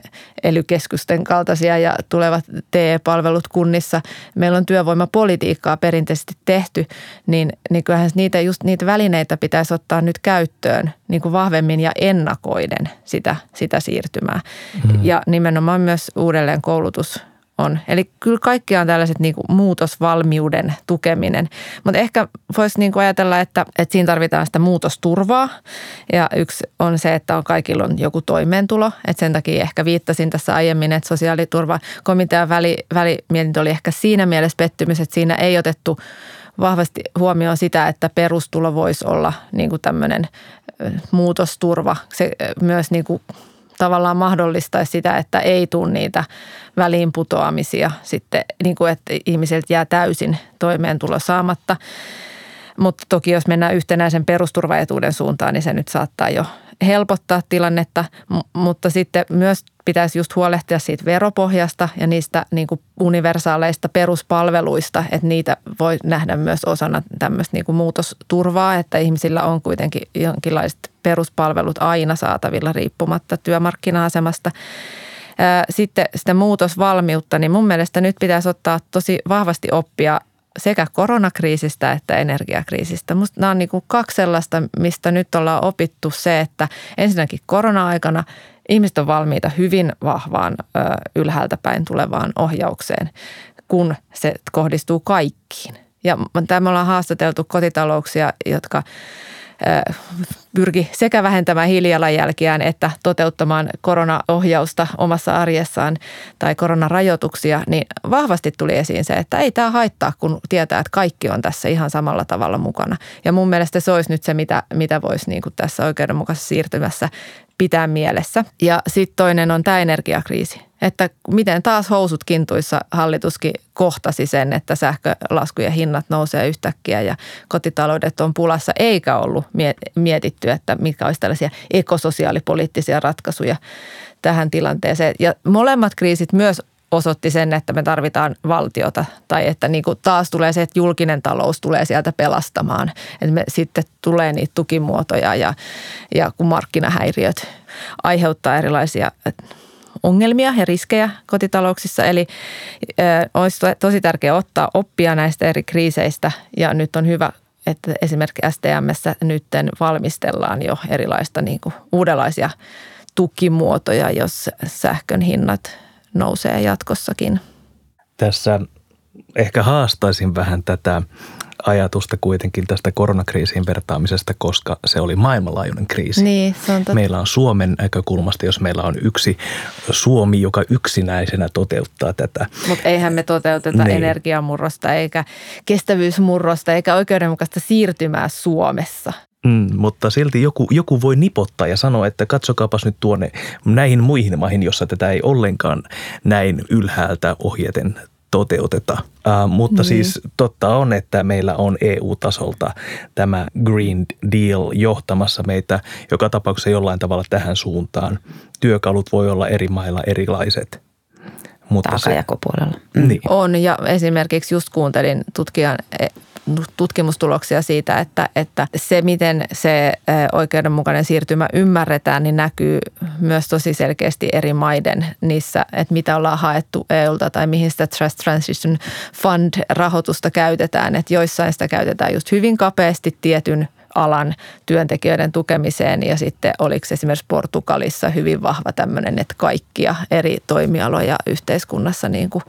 elykeskusten kaltaisia ja tulevat TE-palvelut kunnissa. Meillä on työvoimapolitiikkaa perinteisesti tehty, niin, niin kyllähän niitä, just niitä välineitä pitäisi ottaa nyt käyttöön niin kuin vahvemmin ja ennakoiden sitä, sitä siirtymää. Mm. Ja nimenomaan myös uudelleen koulutus on. Eli kyllä kaikki on tällaiset niin kuin muutosvalmiuden tukeminen. Mutta ehkä voisi niin kuin ajatella, että, että siinä tarvitaan sitä muutosturvaa. Ja yksi on se, että on kaikilla on joku toimeentulo. Että sen takia ehkä viittasin tässä aiemmin, että sosiaaliturvakomitean väli, välimietintö oli ehkä siinä mielessä pettymys, että siinä ei otettu vahvasti huomioon sitä, että perustulo voisi olla niin kuin tämmöinen muutosturva. Se myös niin kuin tavallaan mahdollistaisi sitä, että ei tule niitä väliinputoamisia sitten, niin kuin että ihmisiltä jää täysin toimeentulo saamatta. Mutta toki jos mennään yhtenäisen perusturvaetuuden suuntaan, niin se nyt saattaa jo helpottaa tilannetta, mutta sitten myös pitäisi just huolehtia siitä veropohjasta ja niistä niin kuin universaaleista peruspalveluista, että niitä voi nähdä myös osana tämmöistä niin kuin muutosturvaa, että ihmisillä on kuitenkin jonkinlaiset peruspalvelut aina saatavilla riippumatta työmarkkina-asemasta. Sitten sitä muutosvalmiutta, niin mun mielestä nyt pitäisi ottaa tosi vahvasti oppia sekä koronakriisistä että energiakriisistä. Musta nämä on niin kuin kaksi sellaista, mistä nyt ollaan opittu se, että ensinnäkin korona-aikana ihmiset on valmiita hyvin vahvaan ylhäältä päin tulevaan ohjaukseen, kun se kohdistuu kaikkiin. Ja tämä ollaan haastateltu kotitalouksia, jotka pyrki sekä vähentämään hiilijalanjälkiään että toteuttamaan koronaohjausta omassa arjessaan tai koronarajoituksia, niin vahvasti tuli esiin se, että ei tämä haittaa, kun tietää, että kaikki on tässä ihan samalla tavalla mukana. Ja mun mielestä se olisi nyt se, mitä, mitä voisi niin kuin tässä oikeudenmukaisessa siirtymässä pitää mielessä. Ja sitten toinen on tämä energiakriisi. Että miten taas housut kintuissa hallituskin kohtasi sen, että sähkölaskujen hinnat nousee yhtäkkiä ja kotitaloudet on pulassa, eikä ollut mietitty, että mitkä olisi tällaisia ekososiaalipoliittisia ratkaisuja tähän tilanteeseen. Ja molemmat kriisit myös osoitti sen, että me tarvitaan valtiota tai että niin kuin taas tulee se, että julkinen talous tulee sieltä pelastamaan. Että me sitten tulee niitä tukimuotoja ja, ja kun markkinahäiriöt aiheuttaa erilaisia ongelmia ja riskejä kotitalouksissa. Eli olisi tosi tärkeää ottaa oppia näistä eri kriiseistä ja nyt on hyvä että esimerkiksi STMssä nyt valmistellaan jo erilaista niin kuin uudenlaisia tukimuotoja, jos sähkön hinnat nousee jatkossakin. Tässä ehkä haastaisin vähän tätä ajatusta kuitenkin tästä koronakriisiin vertaamisesta, koska se oli maailmanlaajuinen kriisi. Niin, se on totta. Meillä on Suomen näkökulmasta, jos meillä on yksi Suomi, joka yksinäisenä toteuttaa tätä. Mutta eihän me toteuteta niin. energiamurrosta eikä kestävyysmurrosta eikä oikeudenmukaista siirtymää Suomessa. Mm, mutta silti joku, joku voi nipottaa ja sanoa, että katsokaapas nyt tuonne näihin muihin maihin, jossa tätä ei ollenkaan näin ylhäältä ohjeten toteuteta. Uh, mutta niin. siis totta on, että meillä on EU-tasolta tämä Green Deal johtamassa meitä joka tapauksessa jollain tavalla tähän suuntaan. Työkalut voi olla eri mailla erilaiset. Mutta Taakajakopuolella. Se, mm. niin. On ja esimerkiksi just kuuntelin tutkijan tutkimustuloksia siitä, että, että se, miten se oikeudenmukainen siirtymä ymmärretään, niin näkyy myös tosi selkeästi eri maiden niissä, että mitä ollaan haettu EUlta tai mihin sitä Trust Transition Fund-rahoitusta käytetään. Että joissain sitä käytetään just hyvin kapeasti tietyn alan työntekijöiden tukemiseen ja sitten oliko esimerkiksi Portugalissa hyvin vahva tämmöinen, että kaikkia eri toimialoja yhteiskunnassa niin kuin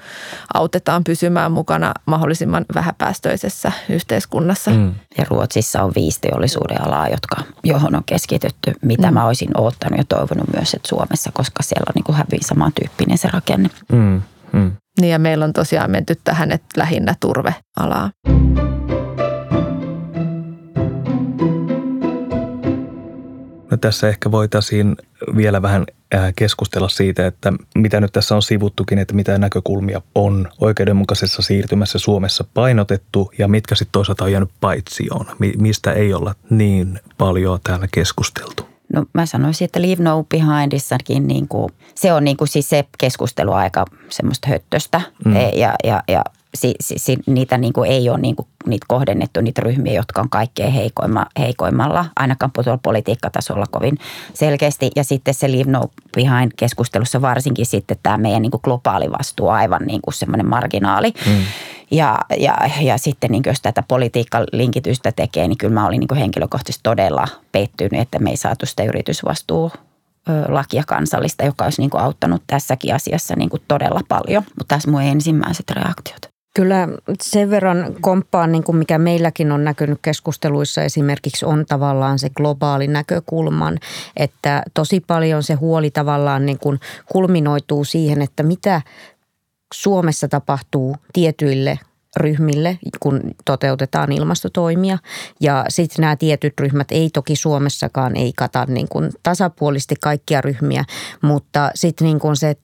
autetaan pysymään mukana mahdollisimman vähäpäästöisessä yhteiskunnassa. Mm. Ja Ruotsissa on viisi teollisuuden alaa, jotka, johon on keskitytty, mitä mm. mä olisin odottanut ja toivonut myös, että Suomessa, koska siellä on niin kuin hyvin samantyyppinen se rakenne. Mm. Mm. Niin ja meillä on tosiaan menty tähän, että lähinnä turvealaa. No tässä ehkä voitaisiin vielä vähän äh, keskustella siitä, että mitä nyt tässä on sivuttukin, että mitä näkökulmia on oikeudenmukaisessa siirtymässä Suomessa painotettu ja mitkä sitten toisaalta on jäänyt paitsioon, mistä ei olla niin paljon täällä keskusteltu. No mä sanoisin, että Leave No Behindissakin niin kuin, se on niin kuin siis se keskustelu aika semmoista höttöstä mm. E, ja, ja, ja si, si, si, niitä niin kuin ei ole niin kuin, niitä kohdennettu, niitä ryhmiä, jotka on kaikkein heikoimma, heikoimmalla, ainakaan tuolla politiikkatasolla kovin selkeästi. Ja sitten se Leave No Behind keskustelussa varsinkin sitten tämä meidän niin kuin globaali vastuu aivan niin kuin semmoinen marginaali. Mm. Ja, ja, ja sitten niin jos tätä politiikkalinkitystä tekee, niin kyllä mä olin niin henkilökohtaisesti todella pettynyt, että me ei saatu sitä yritysvastuu lakia kansallista, joka olisi niin kuin auttanut tässäkin asiassa niin kuin todella paljon. Mutta tässä mun ensimmäiset reaktiot. Kyllä sen verran komppaan, niin kuin mikä meilläkin on näkynyt keskusteluissa esimerkiksi, on tavallaan se globaali näkökulman, että tosi paljon se huoli tavallaan niin kuin kulminoituu siihen, että mitä Suomessa tapahtuu tietyille ryhmille, kun toteutetaan ilmastotoimia. Ja sitten nämä tietyt ryhmät ei toki Suomessakaan ei kata niin kuin tasapuolisesti kaikkia ryhmiä, mutta sitten niin kuin se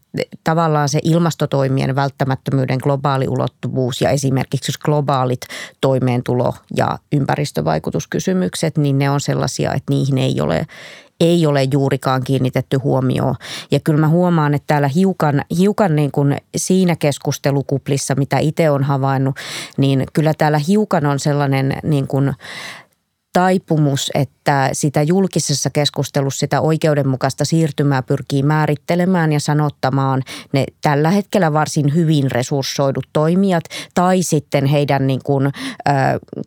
tavallaan se ilmastotoimien välttämättömyyden globaali ulottuvuus ja esimerkiksi globaalit toimeentulo- ja ympäristövaikutuskysymykset, niin ne on sellaisia, että niihin ei ole ei ole juurikaan kiinnitetty huomioon. Ja kyllä mä huomaan, että täällä hiukan, hiukan niin kuin siinä keskustelukuplissa, mitä itse on havainnut, niin kyllä täällä hiukan on sellainen niin kuin taipumus, että sitä julkisessa keskustelussa sitä oikeudenmukaista siirtymää pyrkii määrittelemään ja sanottamaan ne tällä hetkellä varsin hyvin resurssoidut toimijat tai sitten heidän niin kuin, ö,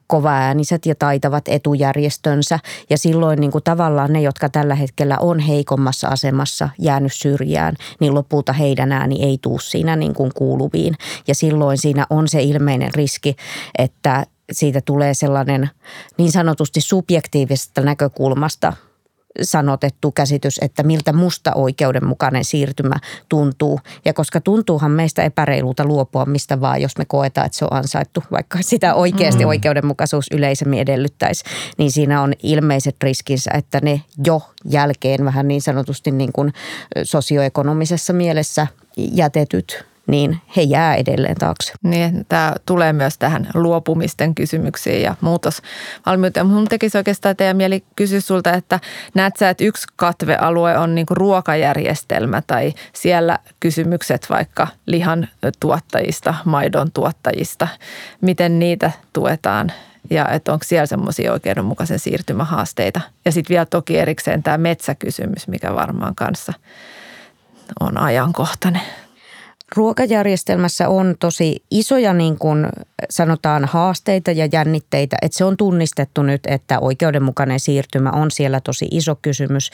kovaääniset ja taitavat etujärjestönsä. Ja silloin niin kuin tavallaan ne, jotka tällä hetkellä on heikommassa asemassa jäänyt syrjään, niin lopulta heidän ääni ei tuu siinä niin kuin kuuluviin. Ja silloin siinä on se ilmeinen riski, että siitä tulee sellainen niin sanotusti subjektiivisesta näkökulmasta sanotettu käsitys, että miltä musta oikeudenmukainen siirtymä tuntuu. Ja koska tuntuuhan meistä epäreilulta luopua mistä vaan, jos me koetaan, että se on ansaittu, vaikka sitä oikeasti mm. oikeudenmukaisuus yleisemmin edellyttäisi, niin siinä on ilmeiset riskinsä, että ne jo jälkeen vähän niin sanotusti niin kuin sosioekonomisessa mielessä jätetyt niin he jää edelleen taakse. Niin, tämä tulee myös tähän luopumisten kysymyksiin ja muutosvalmiuteen. Mun tekisi oikeastaan teidän mieli kysyä sulta, että näet sä, että yksi katvealue on niinku ruokajärjestelmä tai siellä kysymykset vaikka lihan tuottajista, maidon tuottajista. Miten niitä tuetaan ja että onko siellä semmoisia oikeudenmukaisen siirtymähaasteita. Ja sitten vielä toki erikseen tämä metsäkysymys, mikä varmaan kanssa on ajankohtainen ruokajärjestelmässä on tosi isoja niin kuin sanotaan haasteita ja jännitteitä, että se on tunnistettu nyt, että oikeudenmukainen siirtymä on siellä tosi iso kysymys.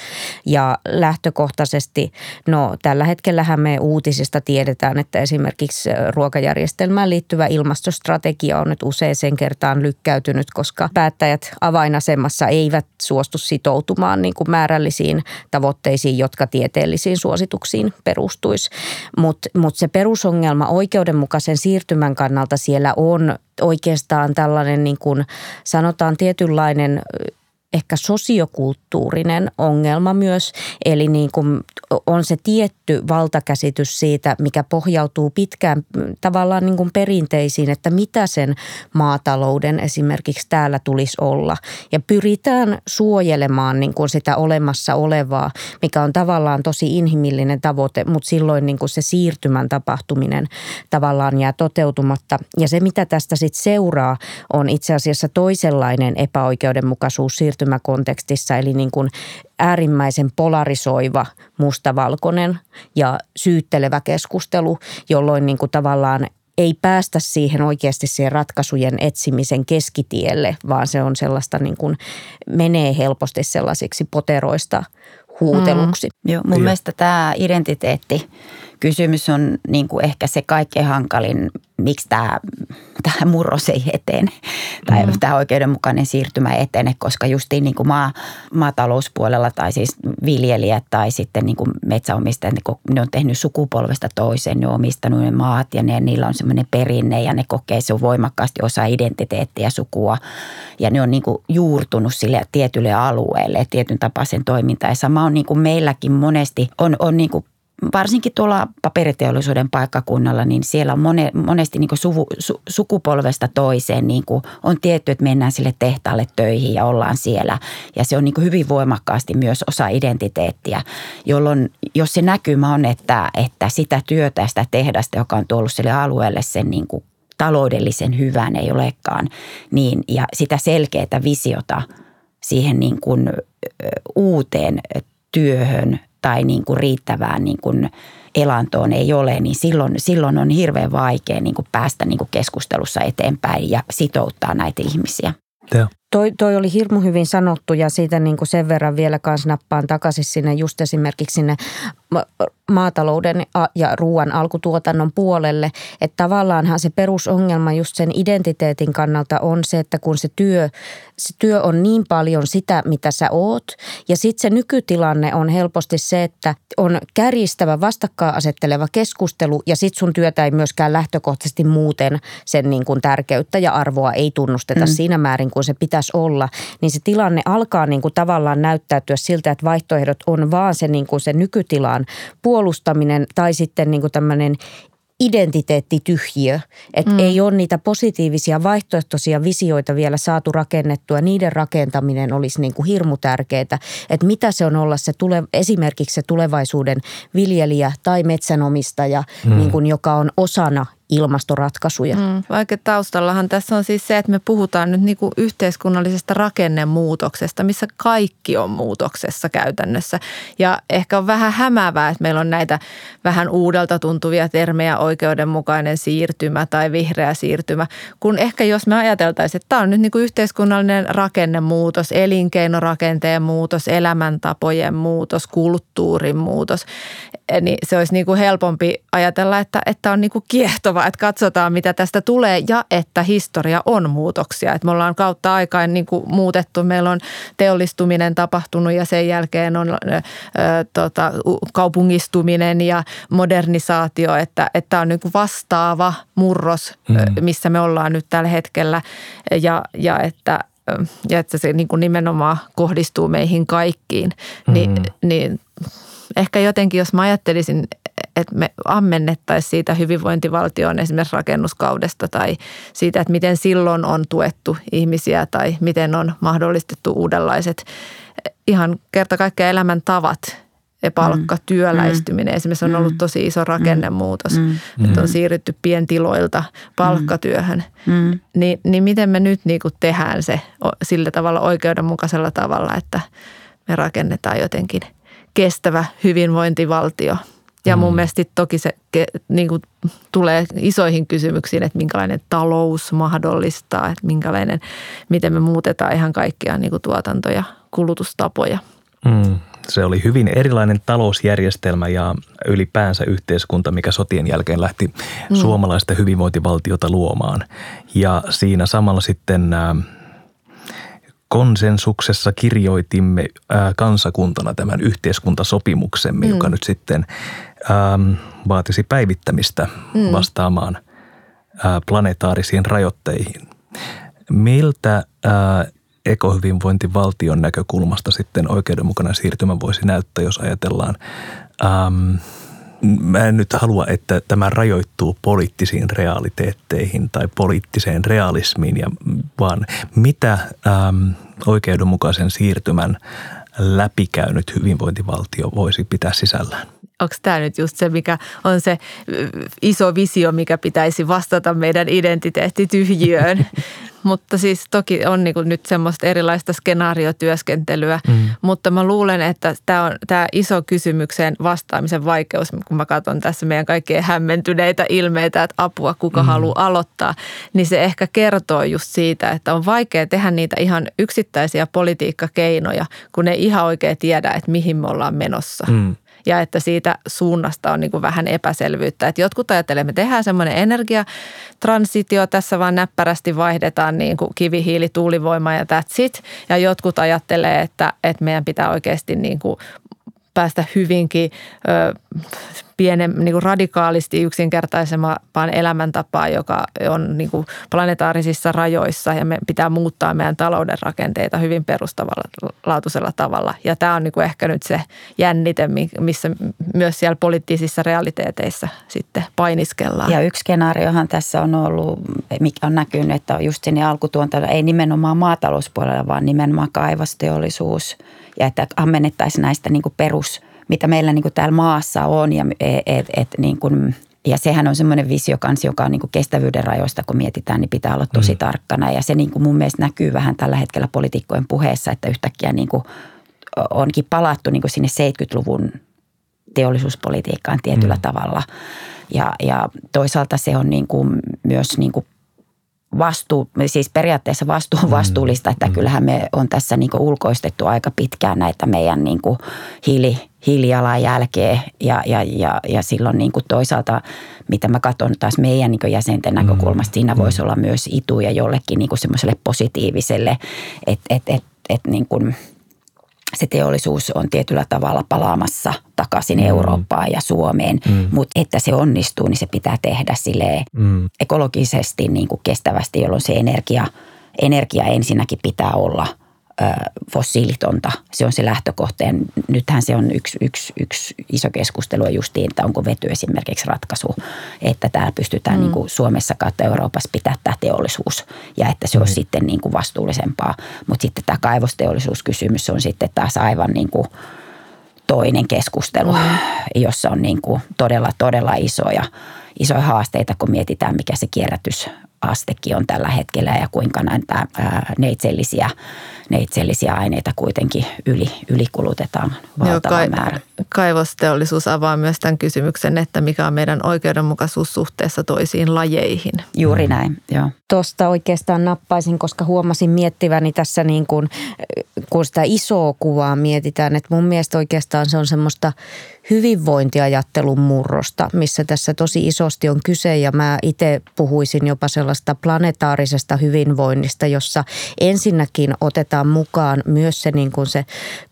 Ja lähtökohtaisesti, no tällä hetkellähän me uutisista tiedetään, että esimerkiksi ruokajärjestelmään liittyvä ilmastostrategia on nyt useaseen kertaan lykkäytynyt, koska päättäjät avainasemassa eivät suostu sitoutumaan niin kuin määrällisiin tavoitteisiin, jotka tieteellisiin suosituksiin perustuisi, mutta mut se perusongelma oikeudenmukaisen siirtymän kannalta siellä on oikeastaan tällainen niin kuin sanotaan tietynlainen ehkä sosiokulttuurinen ongelma myös. Eli niin kuin on se tietty valtakäsitys siitä, mikä pohjautuu pitkään tavallaan niin kuin perinteisiin, että mitä sen maatalouden esimerkiksi täällä tulisi olla. Ja pyritään suojelemaan niin kuin sitä olemassa olevaa, mikä on tavallaan tosi inhimillinen tavoite, mutta silloin niin kuin se siirtymän tapahtuminen tavallaan jää toteutumatta. Ja se, mitä tästä sitten seuraa, on itse asiassa toisenlainen epäoikeudenmukaisuus siirtymään siirtymäkontekstissa, eli niin kuin äärimmäisen polarisoiva mustavalkoinen ja syyttelevä keskustelu, jolloin niin kuin tavallaan ei päästä siihen oikeasti siihen ratkaisujen etsimisen keskitielle, vaan se on sellaista niin kuin menee helposti sellaisiksi poteroista huuteluksi. Mm. Joo, mun mielestä tämä identiteetti kysymys on niin kuin ehkä se kaikkein hankalin, miksi tämä, tämä murros ei etene tai mm. tämä oikeudenmukainen siirtymä etene, koska justiin niin kuin maa, maatalouspuolella tai siis viljelijät tai sitten niin kuin metsäomistajat, ne on tehnyt sukupolvesta toiseen, ne on omistanut ne maat ja ne, niillä on semmoinen perinne ja ne kokee se on voimakkaasti osa identiteettiä sukua ja ne on niin kuin juurtunut sille tietylle alueelle tietyn tapaisen toimintaan ja sama on niin kuin meilläkin monesti on, on niin kuin varsinkin tuolla paperiteollisuuden paikkakunnalla, niin siellä on mone, monesti niin suvu, su, sukupolvesta toiseen niin kuin on tietty, että mennään sille tehtaalle töihin ja ollaan siellä. Ja se on niin hyvin voimakkaasti myös osa identiteettiä, jolloin jos se näkymä on, että, että sitä työtä sitä tehdasta, joka on tuollut sille alueelle sen niin kuin taloudellisen hyvän ei olekaan, niin, ja sitä selkeää visiota siihen niin kuin uuteen työhön tai niin kuin riittävään niin kuin elantoon ei ole, niin silloin, silloin on hirveän vaikea niin kuin päästä niin kuin keskustelussa eteenpäin ja sitouttaa näitä ihmisiä. Joo. Toi, toi oli hirmu hyvin sanottu ja siitä niin kuin sen verran vielä kanssa nappaan takaisin sinne just esimerkiksi sinne maatalouden ja ruoan alkutuotannon puolelle. Että tavallaanhan se perusongelma just sen identiteetin kannalta on se, että kun se työ, se työ on niin paljon sitä, mitä sä oot. Ja sitten se nykytilanne on helposti se, että on kärjistävä vastakkainasetteleva keskustelu ja sitten sun työtä ei myöskään lähtökohtaisesti muuten sen niin kuin tärkeyttä ja arvoa ei tunnusteta mm. siinä määrin kuin se pitäisi olla. Niin se tilanne alkaa niin kuin tavallaan näyttäytyä siltä, että vaihtoehdot on vaan se, niin kuin se nykytilaan puolustaminen tai sitten niin kuin tämmöinen identiteettityhjiö, että mm. ei ole niitä positiivisia vaihtoehtoisia visioita vielä saatu rakennettua. Niiden rakentaminen olisi niin kuin hirmu tärkeää, että mitä se on olla se tule, esimerkiksi se tulevaisuuden viljelijä tai metsänomistaja, mm. niin kuin, joka on osana ilmastoratkaisuja. Mm, vaikka taustallahan tässä on siis se, että me puhutaan nyt niin kuin yhteiskunnallisesta rakennemuutoksesta, missä kaikki on muutoksessa käytännössä. Ja ehkä on vähän hämäävää, että meillä on näitä vähän uudelta tuntuvia termejä, oikeudenmukainen siirtymä tai vihreä siirtymä, kun ehkä jos me ajateltaisiin, että tämä on nyt niin kuin yhteiskunnallinen rakennemuutos, elinkeinorakenteen muutos, elämäntapojen muutos, kulttuurin muutos, niin se olisi niin kuin helpompi ajatella, että, että on niin kuin kiehtova, että katsotaan mitä tästä tulee ja että historia on muutoksia. Että me ollaan kautta aikaan niin kuin muutettu, meillä on teollistuminen tapahtunut ja sen jälkeen on ä, tota, kaupungistuminen ja modernisaatio, että, että on niin kuin vastaava murros, mm. missä me ollaan nyt tällä hetkellä ja, ja että ja että se niin kuin nimenomaan kohdistuu meihin kaikkiin, niin, mm. niin ehkä jotenkin, jos mä ajattelisin, että me ammennettaisiin siitä hyvinvointivaltion esimerkiksi rakennuskaudesta tai siitä, että miten silloin on tuettu ihmisiä tai miten on mahdollistettu uudenlaiset ihan kerta kaikkiaan elämäntavat ja palkka, mm. työläistyminen mm. esimerkiksi on ollut mm. tosi iso rakennemuutos, mm. että on mm. siirrytty pientiloilta palkkatyöhön. Mm. Ni, niin miten me nyt niin kuin tehdään se sillä tavalla oikeudenmukaisella tavalla, että me rakennetaan jotenkin – kestävä hyvinvointivaltio. Ja mun mm. mielestä toki se niin kuin, tulee isoihin kysymyksiin, että minkälainen talous mahdollistaa, että minkälainen, miten me muutetaan ihan kaikkia niin kuin tuotanto- ja kulutustapoja. Mm. Se oli hyvin erilainen talousjärjestelmä ja ylipäänsä yhteiskunta, mikä sotien jälkeen lähti mm. suomalaista hyvinvointivaltiota luomaan. Ja siinä samalla sitten konsensuksessa kirjoitimme ää, kansakuntana tämän yhteiskuntasopimuksemme, mm. joka nyt sitten ää, vaatisi päivittämistä mm. vastaamaan ää, planetaarisiin rajoitteihin. Miltä ää, ekohyvinvointivaltion näkökulmasta sitten oikeudenmukainen siirtymä voisi näyttää, jos ajatellaan äm, mä en nyt halua, että tämä rajoittuu poliittisiin realiteetteihin tai poliittiseen realismiin, ja, vaan mitä äm, oikeudenmukaisen siirtymän läpikäynyt hyvinvointivaltio voisi pitää sisällään? Onko tämä nyt just se, mikä on se iso visio, mikä pitäisi vastata meidän identiteettityhjiöön? mutta siis toki on niin kuin nyt semmoista erilaista skenaariotyöskentelyä, mm. mutta mä luulen, että tämä on tämä iso kysymykseen vastaamisen vaikeus, kun mä katson tässä meidän kaikkien hämmentyneitä ilmeitä, että apua kuka mm. haluaa aloittaa, niin se ehkä kertoo just siitä, että on vaikea tehdä niitä ihan yksittäisiä politiikkakeinoja, kun ei ihan oikein tiedä, että mihin me ollaan menossa. Mm ja että siitä suunnasta on niin kuin vähän epäselvyyttä. Että jotkut ajattelee, että me tehdään semmoinen energiatransitio, tässä vaan näppärästi vaihdetaan niin kuin kivihiili, tuulivoima ja that's it. Ja jotkut ajattelee, että, että meidän pitää oikeasti niin kuin päästä hyvinkin ö, pienen, niin kuin radikaalisti yksinkertaisempaan elämäntapaan, joka on niin kuin planetaarisissa rajoissa ja me pitää muuttaa meidän talouden rakenteita hyvin perustavanlaatuisella tavalla. Ja tämä on niin kuin ehkä nyt se jännite, missä myös siellä poliittisissa realiteeteissa sitten painiskellaan. Ja yksi skenaariohan tässä on ollut, mikä on näkynyt, että just sinne alkutuotanto ei nimenomaan maatalouspuolella, vaan nimenomaan kaivosteollisuus ja että ammennettaisiin näistä niin kuin perus – mitä meillä niin kuin täällä maassa on. Ja, et, et, niin kuin, ja sehän on semmoinen visio kans, joka on niin kuin kestävyyden rajoista, kun mietitään, niin pitää olla tosi mm. tarkkana. Ja se niin kuin mun mielestä näkyy vähän tällä hetkellä poliitikkojen puheessa, että yhtäkkiä niin kuin onkin palattu niin kuin sinne 70-luvun teollisuuspolitiikkaan tietyllä mm. tavalla. Ja, ja toisaalta se on niin kuin myös niin kuin vastuu, siis periaatteessa vastuu on mm. vastuullista, että mm. kyllähän me on tässä niin ulkoistettu aika pitkään näitä meidän niin hiili, hiilijalanjälkeä ja, ja, ja, ja silloin niin kuin toisaalta, mitä mä katson taas meidän niin jäsenten näkökulmasta, siinä voisi olla myös ituja jollekin niin semmoiselle positiiviselle, että et, et, et, niin kuin – se teollisuus on tietyllä tavalla palaamassa takaisin mm. Eurooppaan ja Suomeen, mm. mutta että se onnistuu, niin se pitää tehdä sille mm. ekologisesti niin kuin kestävästi, jolloin se energia, energia ensinnäkin pitää olla – fossiilitonta. Se on se lähtökohta. Ja nythän se on yksi, yksi, yksi iso keskustelu justiin, että onko vety esimerkiksi ratkaisu, että täällä pystytään mm. niin kuin Suomessa kautta Euroopassa pitää tämä teollisuus ja että se mm. on sitten niin kuin vastuullisempaa. Mutta sitten tämä kaivosteollisuuskysymys on sitten taas aivan niin kuin toinen keskustelu, mm. jossa on niin kuin todella, todella isoja, isoja haasteita, kun mietitään, mikä se kierrätys astekin on tällä hetkellä ja kuinka näitä neitsellisiä, neitsellisiä aineita kuitenkin yli, ylikulutetaan valtava Joo, määrä. Kaivosteollisuus avaa myös tämän kysymyksen, että mikä on meidän oikeudenmukaisuus suhteessa toisiin lajeihin. Juuri mm. näin, joo. Tuosta oikeastaan nappaisin, koska huomasin miettiväni tässä niin kuin, kun sitä isoa kuvaa mietitään, että mun mielestä oikeastaan se on semmoista hyvinvointiajattelun murrosta, missä tässä tosi isosti on kyse. Ja mä itse puhuisin jopa sellaista planetaarisesta hyvinvoinnista, jossa ensinnäkin otetaan mukaan myös se, niin kuin se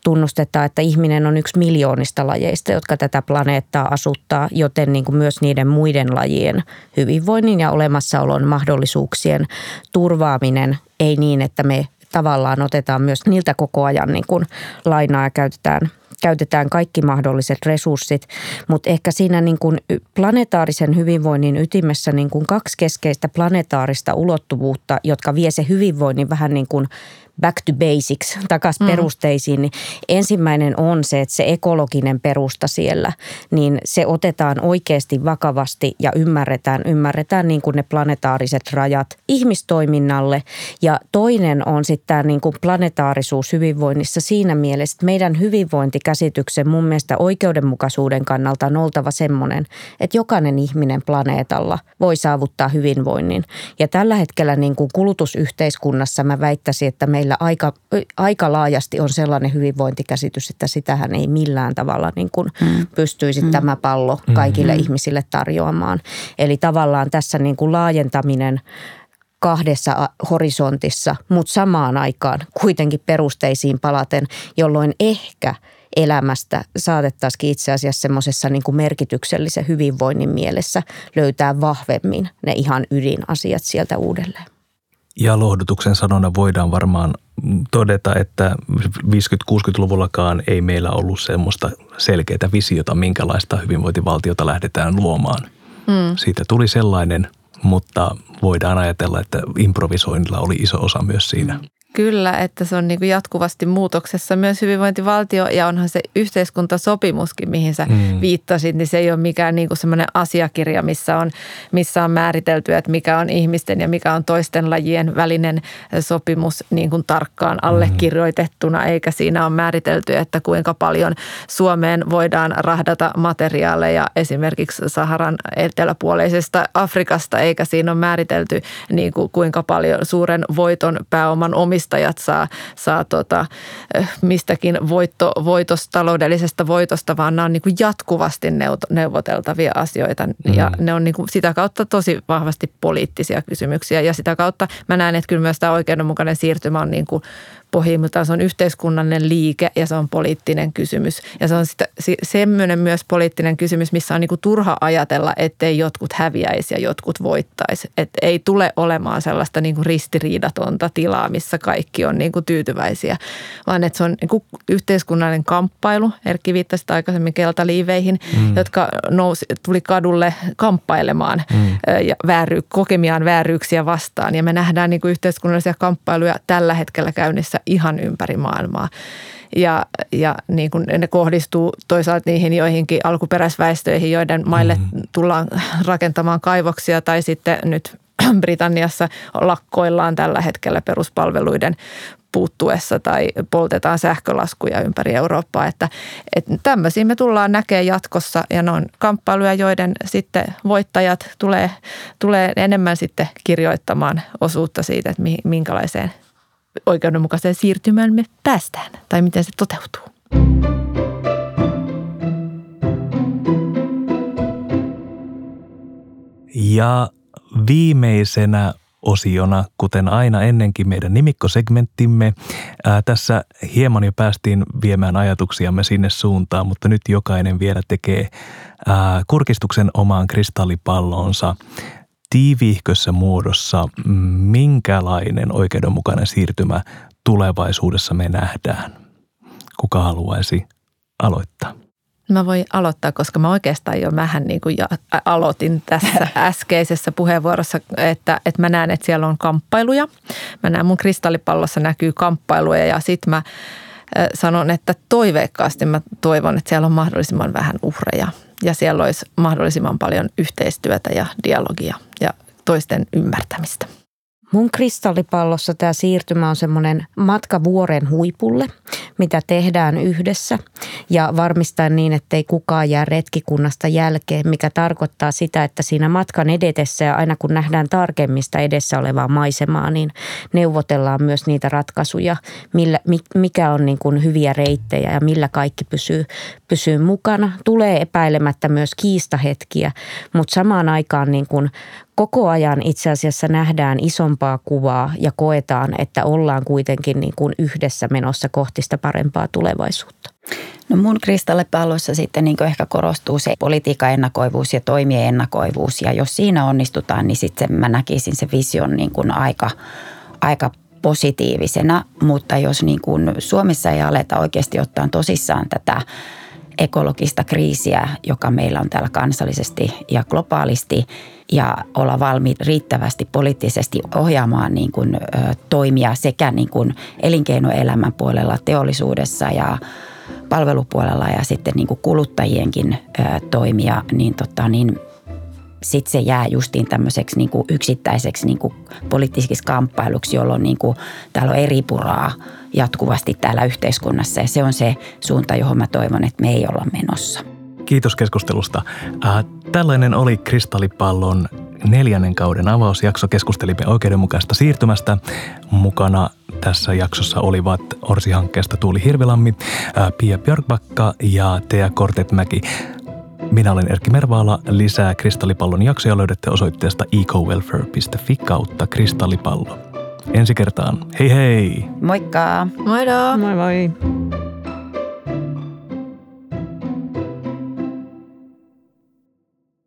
tunnustetaan, että ihminen on yksi miljoonista lajeista, jotka tätä planeettaa asuttaa, joten niin kuin myös niiden muiden lajien hyvinvoinnin ja olemassaolon mahdollisuuksien turvaaminen. Ei niin, että me tavallaan otetaan myös niiltä koko ajan niin kuin lainaa ja käytetään – käytetään kaikki mahdolliset resurssit, mutta ehkä siinä niin kuin planetaarisen hyvinvoinnin ytimessä niin kuin kaksi keskeistä planetaarista ulottuvuutta, jotka vie se hyvinvoinnin vähän niin kuin – back to basics, takaisin mm. perusteisiin, niin ensimmäinen on se, että se ekologinen perusta siellä, niin se otetaan oikeasti vakavasti ja ymmärretään, ymmärretään niin kuin ne planetaariset rajat ihmistoiminnalle. Ja toinen on sitten tämä niin kuin planetaarisuus hyvinvoinnissa siinä mielessä, että meidän hyvinvointikäsityksen mun mielestä oikeudenmukaisuuden kannalta on oltava semmoinen, että jokainen ihminen planeetalla voi saavuttaa hyvinvoinnin. Ja tällä hetkellä niin kuin kulutusyhteiskunnassa mä väittäisin, että me meillä aika, aika laajasti on sellainen hyvinvointikäsitys, että sitähän ei millään tavalla niin kuin mm. pystyisi mm. tämä pallo kaikille mm. ihmisille tarjoamaan. Eli tavallaan tässä niin kuin laajentaminen kahdessa horisontissa, mutta samaan aikaan kuitenkin perusteisiin palaten, jolloin ehkä elämästä saatettaisiin itse asiassa semmoisessa niin kuin merkityksellisen hyvinvoinnin mielessä löytää vahvemmin ne ihan ydinasiat sieltä uudelleen. Ja lohdutuksen sanona voidaan varmaan todeta, että 50-60-luvullakaan ei meillä ollut semmoista selkeää visiota, minkälaista hyvinvointivaltiota lähdetään luomaan. Mm. Siitä tuli sellainen, mutta voidaan ajatella, että improvisoinnilla oli iso osa myös siinä. Kyllä, että se on niin kuin jatkuvasti muutoksessa myös hyvinvointivaltio ja onhan se yhteiskuntasopimuskin, mihin sä mm. viittasit, niin se ei ole mikään niin kuin semmoinen asiakirja, missä on, missä on määritelty, että mikä on ihmisten ja mikä on toisten lajien välinen sopimus niin kuin tarkkaan mm. allekirjoitettuna, eikä siinä ole määritelty, että kuinka paljon Suomeen voidaan rahdata materiaaleja esimerkiksi Saharan eteläpuoleisesta Afrikasta, eikä siinä ole määritelty niin kuin kuinka paljon suuren voiton pääoman omista omistajat saa, saa tota, eh, mistäkin voitto, voitosta, taloudellisesta voitosta, vaan nämä on niin kuin jatkuvasti neuvoteltavia asioita mm. ja ne on niin kuin sitä kautta tosi vahvasti poliittisia kysymyksiä ja sitä kautta mä näen, että kyllä myös tämä oikeudenmukainen siirtymä on niin kuin pohjimmiltaan se on yhteiskunnallinen liike ja se on poliittinen kysymys. Ja se on sitä, semmoinen myös poliittinen kysymys, missä on niin kuin turha ajatella, ettei jotkut häviäisi ja jotkut voittaisi. Että ei tule olemaan sellaista niin kuin ristiriidatonta tilaa, missä kaikki on niin kuin tyytyväisiä, vaan että se on niin kuin yhteiskunnallinen kamppailu. Erkki viittasi aikaisemmin keltaliiveihin, mm. jotka nousi, tuli kadulle kamppailemaan mm. ja vääry, kokemiaan vääryyksiä vastaan. Ja me nähdään niin kuin yhteiskunnallisia kamppailuja tällä hetkellä käynnissä ihan ympäri maailmaa. Ja, ja niin kuin ne kohdistuu toisaalta niihin joihinkin alkuperäisväestöihin, joiden maille mm. tullaan rakentamaan kaivoksia tai sitten nyt Britanniassa lakkoillaan tällä hetkellä peruspalveluiden puuttuessa tai poltetaan sähkölaskuja ympäri Eurooppaa. Että, että tämmöisiä me tullaan näkemään jatkossa ja ne on kamppailuja, joiden sitten voittajat tulee, tulee enemmän sitten kirjoittamaan osuutta siitä, että minkälaiseen oikeudenmukaiseen siirtymään me päästään tai miten se toteutuu. Ja viimeisenä osiona, kuten aina ennenkin meidän nimikkosegmenttimme. Ää, tässä hieman jo päästiin viemään ajatuksiamme sinne suuntaan, mutta nyt jokainen vielä tekee ää, kurkistuksen omaan kristallipallonsa tiiviihkössä muodossa, minkälainen oikeudenmukainen siirtymä tulevaisuudessa me nähdään? Kuka haluaisi aloittaa? Mä voin aloittaa, koska mä oikeastaan jo vähän niin kuin aloitin tässä äskeisessä puheenvuorossa, että, että mä näen, että siellä on kamppailuja. Mä näen mun kristallipallossa näkyy kamppailuja ja sitten mä sanon, että toiveikkaasti mä toivon, että siellä on mahdollisimman vähän uhreja ja siellä olisi mahdollisimman paljon yhteistyötä ja dialogia ja toisten ymmärtämistä. Mun kristallipallossa tämä siirtymä on semmoinen matka vuoren huipulle, mitä tehdään yhdessä ja varmistaa niin, ettei kukaan jää retkikunnasta jälkeen, mikä tarkoittaa sitä, että siinä matkan edetessä ja aina kun nähdään tarkemmin sitä edessä olevaa maisemaa, niin neuvotellaan myös niitä ratkaisuja, millä, mikä on niin kuin hyviä reittejä ja millä kaikki pysyy, pysyy mukana. Tulee epäilemättä myös kiistahetkiä, mutta samaan aikaan niin kuin koko ajan itse asiassa nähdään isompaa kuvaa ja koetaan, että ollaan kuitenkin niin kuin yhdessä menossa kohti sitä parempaa tulevaisuutta. No mun kristallipallossa sitten niin ehkä korostuu se politiikan ennakoivuus ja toimien ennakoivuus. Ja jos siinä onnistutaan, niin sitten mä näkisin se vision niin kuin aika, aika positiivisena. Mutta jos niin kuin Suomessa ei aleta oikeasti ottaa tosissaan tätä ekologista kriisiä, joka meillä on täällä kansallisesti ja globaalisti, ja olla valmiit riittävästi poliittisesti ohjaamaan niin kuin, ö, toimia sekä niin kuin elinkeinoelämän puolella, teollisuudessa ja palvelupuolella ja sitten niin kuin kuluttajienkin ö, toimia, niin, tota, niin sitten se jää justiin tämmöiseksi niin kuin yksittäiseksi niin kuin poliittiseksi kamppailuksi, jolloin niin kuin, täällä on eri puraa jatkuvasti täällä yhteiskunnassa ja se on se suunta, johon mä toivon, että me ei olla menossa. Kiitos keskustelusta. Tällainen oli Kristallipallon neljännen kauden avausjakso. Keskustelimme oikeudenmukaista siirtymästä. Mukana tässä jaksossa olivat Orsi-hankkeesta Tuuli Hirvilammi, äh, Pia Björkbakka ja Tea Kortetmäki. Minä olen Erkki Mervaala. Lisää Kristallipallon jaksoja löydätte osoitteesta ecowelfare.fi kautta kristallipallo. Ensi kertaan. Hei hei! Moikka! Moido! Moi moi!